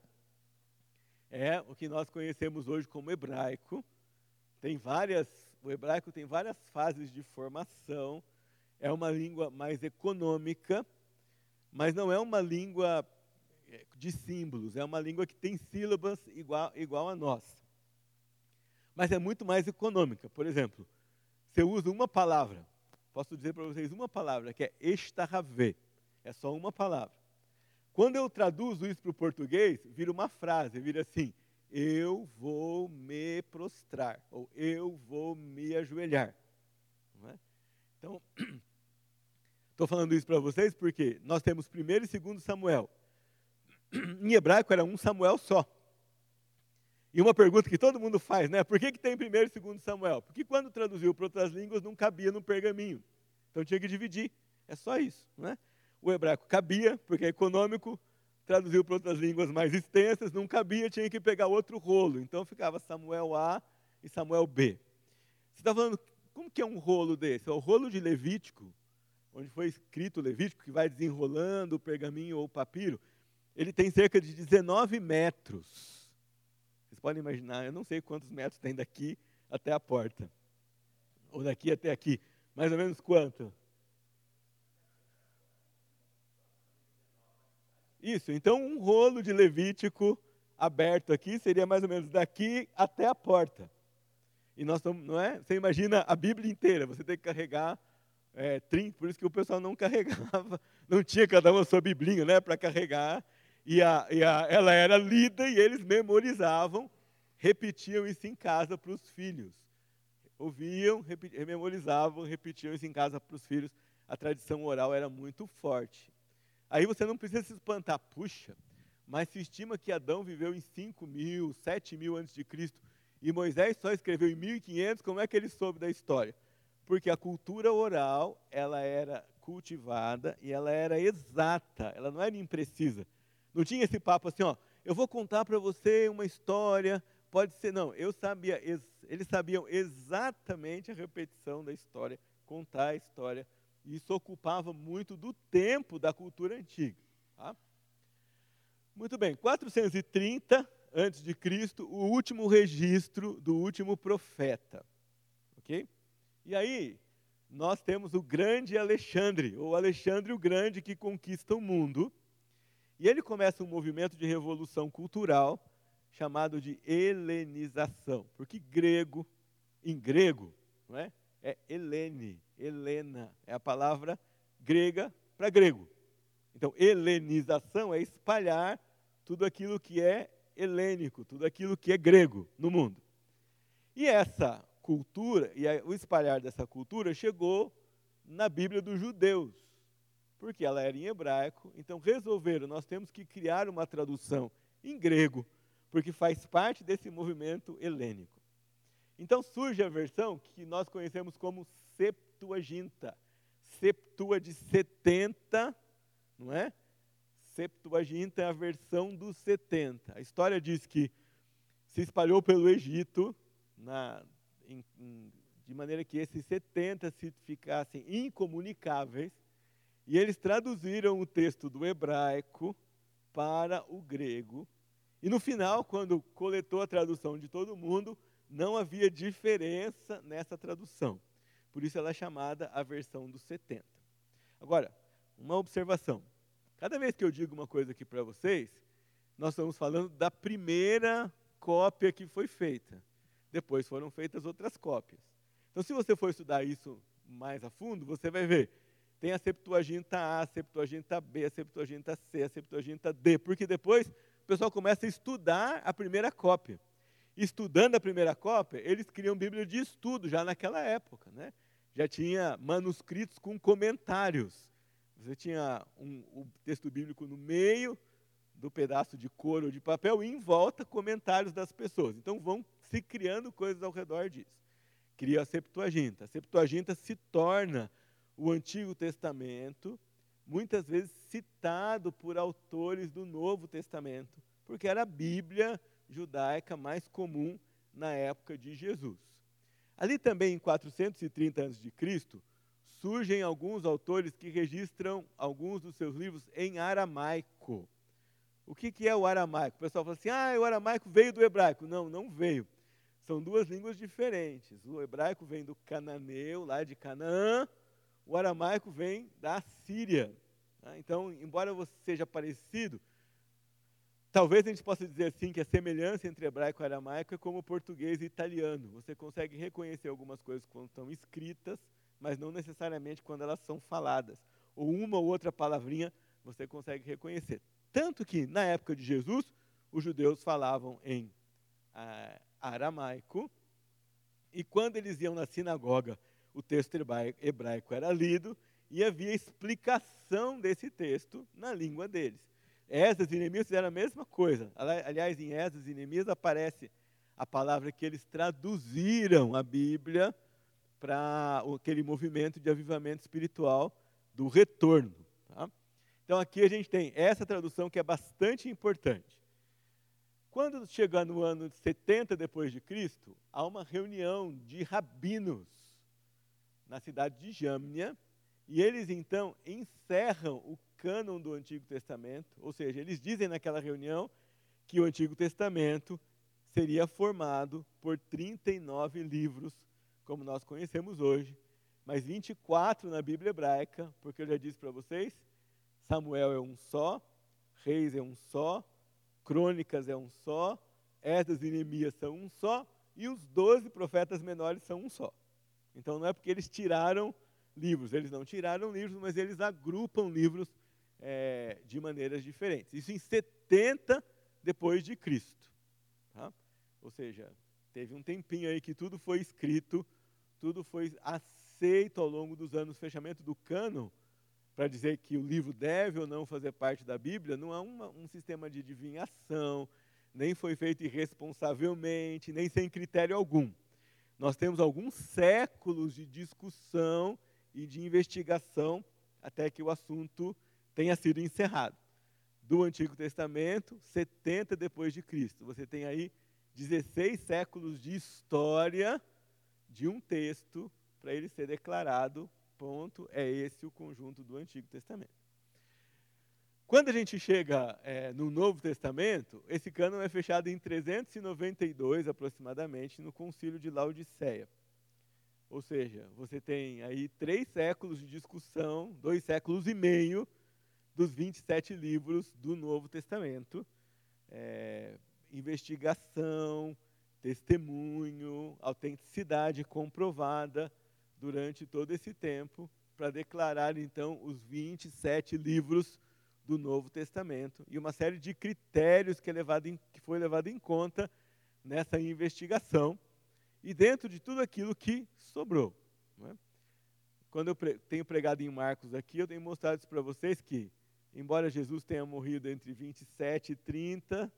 [SPEAKER 6] é o que nós conhecemos hoje como hebraico. Tem várias o hebraico tem várias fases de formação, é uma língua mais econômica, mas não é uma língua eh, de símbolos, é uma língua que tem sílabas igual, igual a nós. Mas é muito mais econômica. Por exemplo, você usa uma palavra, posso dizer para vocês uma palavra, que é estarravê, é só uma palavra. Quando eu traduzo isso para o português, vira uma frase, vira assim, eu vou me prostrar, ou eu vou me ajoelhar. É? Então, estou falando isso para vocês porque nós temos primeiro e segundo Samuel. Em hebraico era um Samuel só. E uma pergunta que todo mundo faz, né? Por que, que tem primeiro e segundo Samuel? Porque quando traduziu para outras línguas não cabia no pergaminho. Então tinha que dividir. É só isso. Né? O hebraico cabia, porque é econômico, traduziu para outras línguas mais extensas, não cabia, tinha que pegar outro rolo. Então ficava Samuel A e Samuel B. Você está falando, como que é um rolo desse? É o rolo de Levítico, onde foi escrito Levítico, que vai desenrolando o pergaminho ou o papiro. Ele tem cerca de 19 metros. Vocês podem imaginar, eu não sei quantos metros tem daqui até a porta. Ou daqui até aqui. Mais ou menos quanto? Isso, então um rolo de Levítico aberto aqui seria mais ou menos daqui até a porta. E nós estamos, não é? Você imagina a Bíblia inteira, você tem que carregar é, 30, por isso que o pessoal não carregava, não tinha cada uma sua biblinha né, para carregar, e, a, e a, ela era lida e eles memorizavam, repetiam isso em casa para os filhos. Ouviam, memorizavam, repetiam isso em casa para os filhos. A tradição oral era muito forte. Aí você não precisa se espantar, puxa, mas se estima que Adão viveu em 5 mil, 7 mil antes de Cristo, e Moisés só escreveu em 1500, como é que ele soube da história? Porque a cultura oral, ela era cultivada e ela era exata, ela não era imprecisa. Não tinha esse papo assim, ó, eu vou contar para você uma história, pode ser, não, eu sabia, eles sabiam exatamente a repetição da história, contar a história, isso ocupava muito do tempo da cultura antiga. Tá? Muito bem, 430 antes de Cristo, o último registro do último profeta. OK? E aí, nós temos o grande Alexandre, ou Alexandre o Grande que conquista o mundo. E ele começa um movimento de revolução cultural chamado de helenização, porque grego, em grego, não é? É Helene, Helena, é a palavra grega para grego. Então, helenização é espalhar tudo aquilo que é helênico, tudo aquilo que é grego no mundo. E essa cultura, e o espalhar dessa cultura chegou na Bíblia dos judeus, porque ela era em hebraico, então resolveram, nós temos que criar uma tradução em grego, porque faz parte desse movimento helênico. Então surge a versão que nós conhecemos como Septuaginta. Septua de 70, não é? Septuaginta é a versão dos 70. A história diz que se espalhou pelo Egito, na, em, em, de maneira que esses 70 se ficassem incomunicáveis, e eles traduziram o texto do hebraico para o grego. E no final, quando coletou a tradução de todo mundo, não havia diferença nessa tradução. Por isso ela é chamada a versão dos 70. Agora, uma observação. Cada vez que eu digo uma coisa aqui para vocês, nós estamos falando da primeira cópia que foi feita. Depois foram feitas outras cópias. Então, se você for estudar isso mais a fundo, você vai ver. Tem a Septuaginta A, a Septuaginta B, a Septuaginta C, a Septuaginta D, porque depois o pessoal começa a estudar a primeira cópia. Estudando a primeira cópia, eles criam Bíblia de estudo já naquela época. Né? Já tinha manuscritos com comentários. Você tinha um, o texto bíblico no meio do pedaço de couro ou de papel e em volta comentários das pessoas. Então vão se criando coisas ao redor disso. Cria a Septuaginta. A Septuaginta se torna o Antigo Testamento, muitas vezes citado por autores do Novo Testamento, porque era a Bíblia judaica mais comum na época de Jesus. Ali também em 430 a.C., surgem alguns autores que registram alguns dos seus livros em aramaico. O que, que é o aramaico? O pessoal fala assim, ah, o aramaico veio do hebraico. Não, não veio. São duas línguas diferentes. O hebraico vem do cananeu, lá de Canaã. O aramaico vem da Síria. Tá? Então, embora seja parecido, talvez a gente possa dizer assim que a semelhança entre hebraico e aramaico é como português e italiano. Você consegue reconhecer algumas coisas quando estão escritas, mas não necessariamente quando elas são faladas. Ou uma ou outra palavrinha você consegue reconhecer. Tanto que, na época de Jesus, os judeus falavam em ah, aramaico, e quando eles iam na sinagoga, o texto hebraico era lido, e havia explicação desse texto na língua deles. Esdras e Neemias fizeram a mesma coisa. Aliás, em Esdras e Neemias aparece a palavra que eles traduziram a Bíblia para aquele movimento de avivamento espiritual do retorno. Tá? Então aqui a gente tem essa tradução que é bastante importante. Quando chegar no ano 70 depois de Cristo, há uma reunião de rabinos na cidade de Jâmnia, e eles então encerram o cânon do Antigo Testamento, ou seja, eles dizem naquela reunião que o Antigo Testamento seria formado por 39 livros como nós conhecemos hoje, mas 24 na Bíblia hebraica, porque eu já disse para vocês, Samuel é um só, Reis é um só, Crônicas é um só, Esdras e Neemias são um só, e os doze profetas menores são um só. Então não é porque eles tiraram livros, eles não tiraram livros, mas eles agrupam livros é, de maneiras diferentes. Isso em 70 depois de Cristo. Tá? Ou seja, teve um tempinho aí que tudo foi escrito, tudo foi aceito ao longo dos anos. Fechamento do cano, para dizer que o livro deve ou não fazer parte da Bíblia, não é uma, um sistema de adivinhação, nem foi feito irresponsavelmente, nem sem critério algum. Nós temos alguns séculos de discussão e de investigação até que o assunto tenha sido encerrado. Do Antigo Testamento, 70 depois de Cristo. Você tem aí 16 séculos de história de um texto para ele ser declarado, ponto, é esse o conjunto do Antigo Testamento. Quando a gente chega é, no Novo Testamento, esse cânon é fechado em 392 aproximadamente no Concílio de Laodiceia. Ou seja, você tem aí três séculos de discussão, dois séculos e meio dos 27 livros do Novo Testamento. É, investigação, testemunho, autenticidade comprovada durante todo esse tempo para declarar então os 27 livros do Novo Testamento e uma série de critérios que, é levado em, que foi levado em conta nessa investigação e dentro de tudo aquilo que sobrou. É? Quando eu pre tenho pregado em Marcos aqui, eu tenho mostrado isso para vocês que, embora Jesus tenha morrido entre 27 e 30,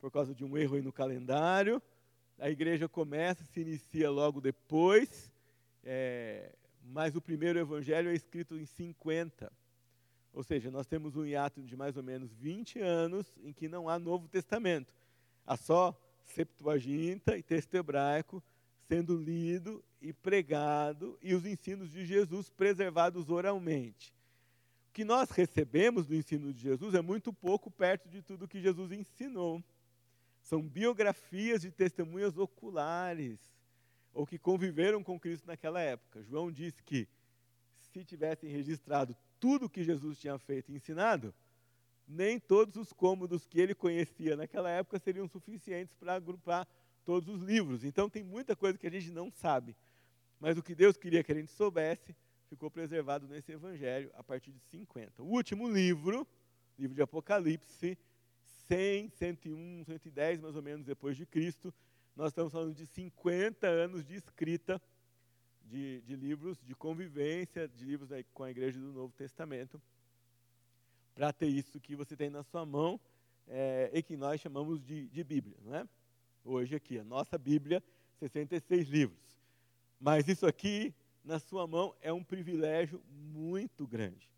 [SPEAKER 6] por causa de um erro aí no calendário, a igreja começa, se inicia logo depois, é, mas o primeiro evangelho é escrito em 50. Ou seja, nós temos um hiato de mais ou menos 20 anos em que não há Novo Testamento. Há só Septuaginta e texto hebraico sendo lido e pregado e os ensinos de Jesus preservados oralmente. Que nós recebemos do ensino de Jesus é muito pouco perto de tudo que Jesus ensinou. São biografias de testemunhas oculares, ou que conviveram com Cristo naquela época. João disse que se tivessem registrado tudo o que Jesus tinha feito e ensinado, nem todos os cômodos que ele conhecia naquela época seriam suficientes para agrupar todos os livros. Então tem muita coisa que a gente não sabe. Mas o que Deus queria que a gente soubesse ficou preservado nesse evangelho a partir de 50. O último livro, livro de Apocalipse, 100, 101, 110 mais ou menos depois de Cristo, nós estamos falando de 50 anos de escrita de, de livros de convivência, de livros com a igreja do Novo Testamento, para ter isso que você tem na sua mão é, e que nós chamamos de, de Bíblia. Não é? Hoje aqui, a nossa Bíblia, 66 livros. Mas isso aqui, na sua mão, é um privilégio muito grande.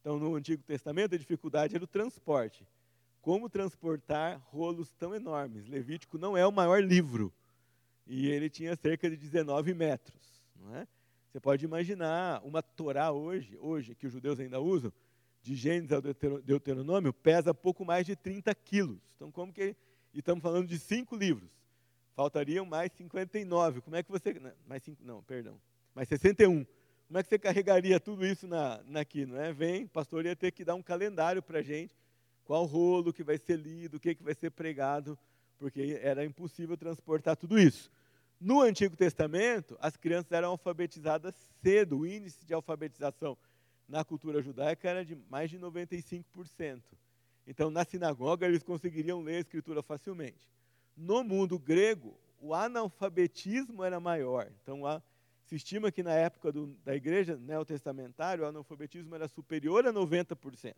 [SPEAKER 6] Então, no Antigo Testamento, a dificuldade era o transporte. Como transportar rolos tão enormes? Levítico não é o maior livro, e ele tinha cerca de 19 metros. Não é? Você pode imaginar uma Torá hoje, hoje que os judeus ainda usam, de Gênesis ao Deuteronômio, pesa pouco mais de 30 quilos. Então, como que. E estamos falando de cinco livros. Faltariam mais 59. Como é que você. Mais cinco, não, perdão. Mais 61. Como é que você carregaria tudo isso na, na aqui, não é? Vem, pastor ia ter que dar um calendário para a gente, qual rolo que vai ser lido, o que, que vai ser pregado, porque era impossível transportar tudo isso. No Antigo Testamento, as crianças eram alfabetizadas cedo, o índice de alfabetização na cultura judaica era de mais de 95%. Então, na sinagoga, eles conseguiriam ler a escritura facilmente. No mundo grego, o analfabetismo era maior. Então, se estima que na época do, da igreja neotestamentária, o analfabetismo era superior a 90%.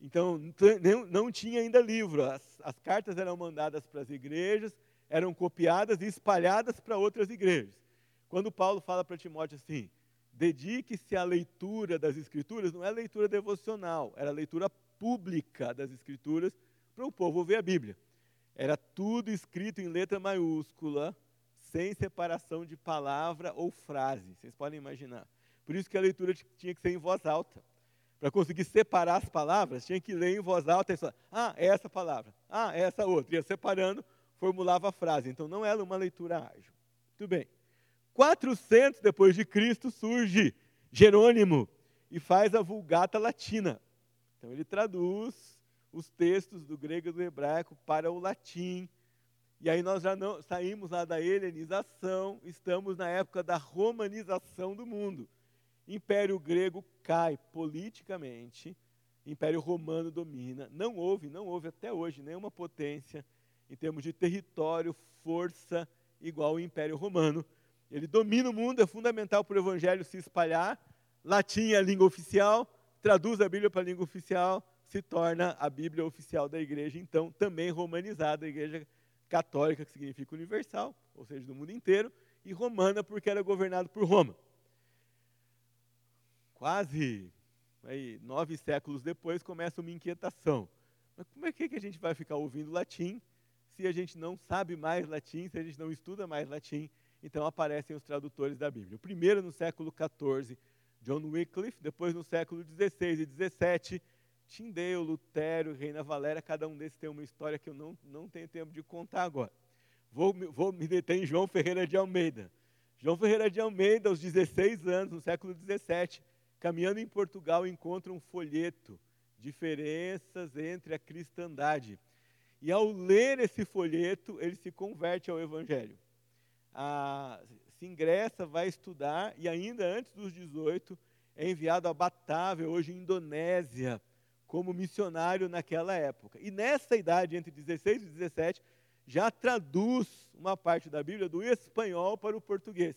[SPEAKER 6] Então, não, não tinha ainda livro. As, as cartas eram mandadas para as igrejas, eram copiadas e espalhadas para outras igrejas. Quando Paulo fala para Timóteo assim, dedique-se à leitura das Escrituras, não é leitura devocional, era leitura pública das Escrituras para o povo ver a Bíblia. Era tudo escrito em letra maiúscula, sem separação de palavra ou frase. Vocês podem imaginar. Por isso que a leitura tinha que ser em voz alta. Para conseguir separar as palavras, tinha que ler em voz alta e falar, ah, é essa palavra, ah, é essa outra. Ia separando formulava a frase. Então não era uma leitura ágil. Muito bem. 400 depois de Cristo surge Jerônimo e faz a Vulgata Latina. Então ele traduz os textos do grego e do hebraico para o latim. E aí nós já não saímos lá da helenização, estamos na época da romanização do mundo. Império grego cai politicamente, Império romano domina. Não houve, não houve até hoje nenhuma potência em termos de território, força igual ao Império Romano. Ele domina o mundo, é fundamental para o evangelho se espalhar. Latim é a língua oficial, traduz a Bíblia para a língua oficial, se torna a Bíblia oficial da igreja, então também romanizada, a igreja católica, que significa universal, ou seja, do mundo inteiro, e romana, porque era governado por Roma. Quase aí, nove séculos depois começa uma inquietação. Mas como é que a gente vai ficar ouvindo latim se a gente não sabe mais latim, se a gente não estuda mais latim? Então aparecem os tradutores da Bíblia. O primeiro no século XIV, John Wycliffe, depois no século XVI e XVII, Tyndale, Lutero, Reina Valéria, cada um desses tem uma história que eu não, não tenho tempo de contar agora. Vou, vou me deter em João Ferreira de Almeida. João Ferreira de Almeida, aos 16 anos, no século 17, caminhando em Portugal, encontra um folheto, Diferenças entre a Cristandade. E ao ler esse folheto, ele se converte ao Evangelho. Ah, se ingressa, vai estudar, e ainda antes dos 18, é enviado a Batávia, hoje Indonésia, como missionário naquela época. E nessa idade, entre 16 e 17, já traduz uma parte da Bíblia do espanhol para o português.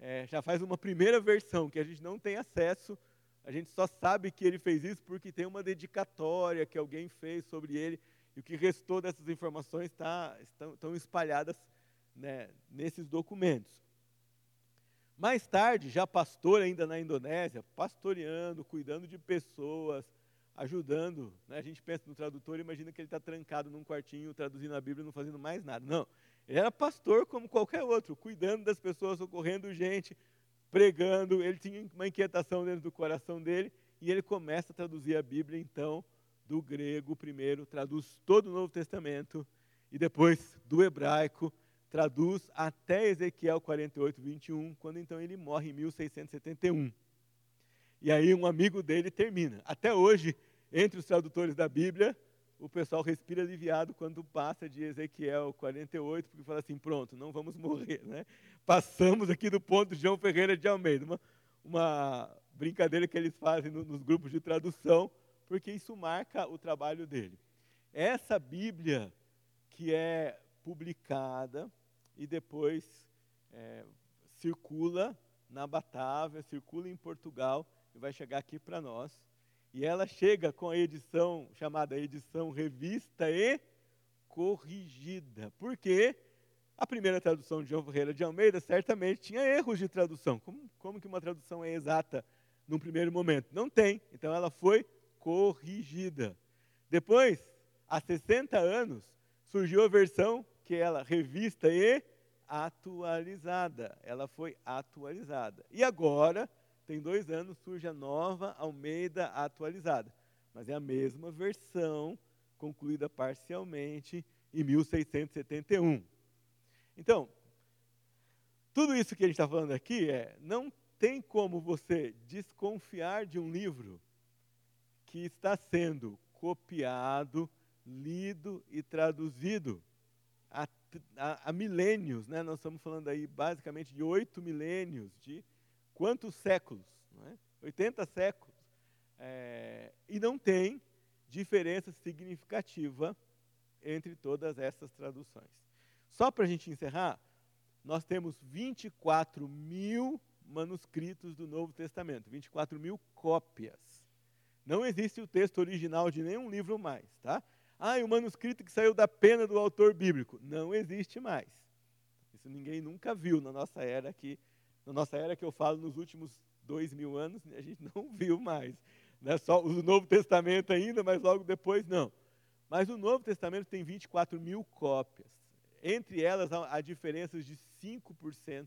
[SPEAKER 6] É, já faz uma primeira versão que a gente não tem acesso, a gente só sabe que ele fez isso porque tem uma dedicatória que alguém fez sobre ele, e o que restou dessas informações tá, estão, estão espalhadas né, nesses documentos. Mais tarde, já pastor ainda na Indonésia, pastoreando, cuidando de pessoas, ajudando. Né? A gente pensa no tradutor, imagina que ele está trancado num quartinho, traduzindo a Bíblia, não fazendo mais nada. Não, ele era pastor como qualquer outro, cuidando das pessoas, socorrendo gente, pregando. Ele tinha uma inquietação dentro do coração dele e ele começa a traduzir a Bíblia, então, do grego primeiro, traduz todo o Novo Testamento e depois do hebraico, traduz até Ezequiel 48, 21, quando então ele morre em 1671. E aí um amigo dele termina. Até hoje, entre os tradutores da Bíblia, o pessoal respira aliviado quando passa de Ezequiel 48, porque fala assim, pronto, não vamos morrer. Né? Passamos aqui do ponto de João Ferreira de Almeida. Uma, uma brincadeira que eles fazem no, nos grupos de tradução, porque isso marca o trabalho dele. Essa Bíblia que é publicada e depois é, circula na Batávia, circula em Portugal e vai chegar aqui para nós. E ela chega com a edição chamada edição revista e corrigida. Porque a primeira tradução de João Ferreira de Almeida certamente tinha erros de tradução. Como, como que uma tradução é exata num primeiro momento? Não tem. Então ela foi corrigida. Depois, há 60 anos, surgiu a versão que ela revista e atualizada. Ela foi atualizada. E agora tem dois anos, surge a nova Almeida atualizada. Mas é a mesma versão, concluída parcialmente em 1671. Então, tudo isso que a gente está falando aqui é, não tem como você desconfiar de um livro que está sendo copiado, lido e traduzido há, há, há milênios, né? nós estamos falando aí basicamente de oito milênios de quantos séculos? Não é? 80 séculos. É, e não tem diferença significativa entre todas essas traduções. Só para a gente encerrar, nós temos 24 mil manuscritos do Novo Testamento, 24 mil cópias. Não existe o texto original de nenhum livro mais, tá? Ah, e o manuscrito que saiu da pena do autor bíblico. Não existe mais. Isso ninguém nunca viu na nossa era aqui na nossa era que eu falo nos últimos dois mil anos, a gente não viu mais. Né? Só o Novo Testamento ainda, mas logo depois não. Mas o Novo Testamento tem 24 mil cópias. Entre elas há diferenças de 5%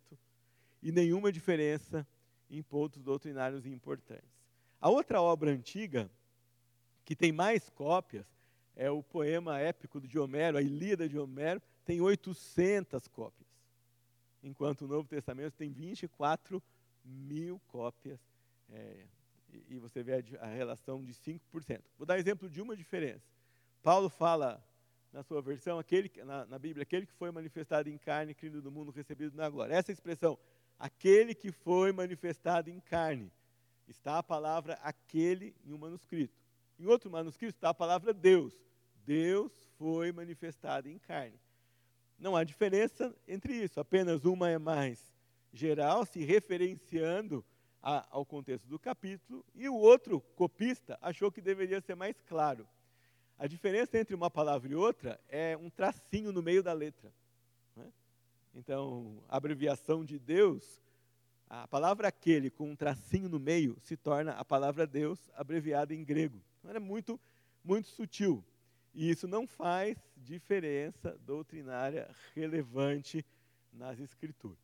[SPEAKER 6] e nenhuma diferença em pontos doutrinários importantes. A outra obra antiga, que tem mais cópias, é o poema épico de Homero, a Ilíada de Homero, tem 800 cópias enquanto o Novo Testamento tem 24 mil cópias. É, e, você vê a, relação de 5%. Vou dar exemplo de uma diferença. Paulo fala na sua versão, aquele, na, na Bíblia, aquele que foi manifestado em carne, criado do mundo, recebido na glória. Essa expressão, aquele que foi manifestado em carne, está a palavra aquele em um manuscrito. Em outro manuscrito está a palavra Deus. Deus foi manifestado em carne. Não há diferença entre isso, apenas uma é mais geral, se referenciando a, ao contexto do capítulo, e o outro copista achou que deveria ser mais claro. A diferença entre uma palavra e outra é um tracinho no meio da letra. Né? Então, a abreviação de Deus, a palavra aquele com um tracinho no meio se torna a palavra Deus abreviada em grego. Então, é muito, muito sutil. E isso não faz diferença doutrinária relevante nas Escrituras.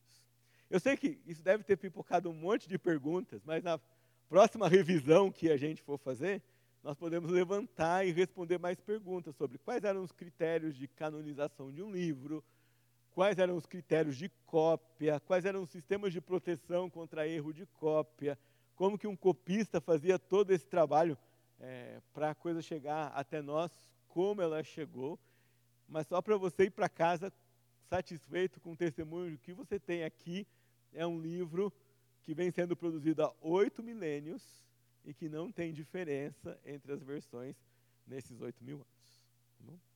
[SPEAKER 6] Eu sei que isso deve ter pipocado um monte de perguntas, mas na próxima revisão que a gente for fazer, nós podemos levantar e responder mais perguntas sobre quais eram os critérios de canonização de um livro, quais eram os critérios de cópia, quais eram os sistemas de proteção contra erro de cópia, como que um copista fazia todo esse trabalho é, para a coisa chegar até nós, como ela chegou, mas só para você ir para casa satisfeito com o testemunho que você tem aqui, é um livro que vem sendo produzido há oito milênios, e que não tem diferença entre as versões nesses oito mil anos. Tá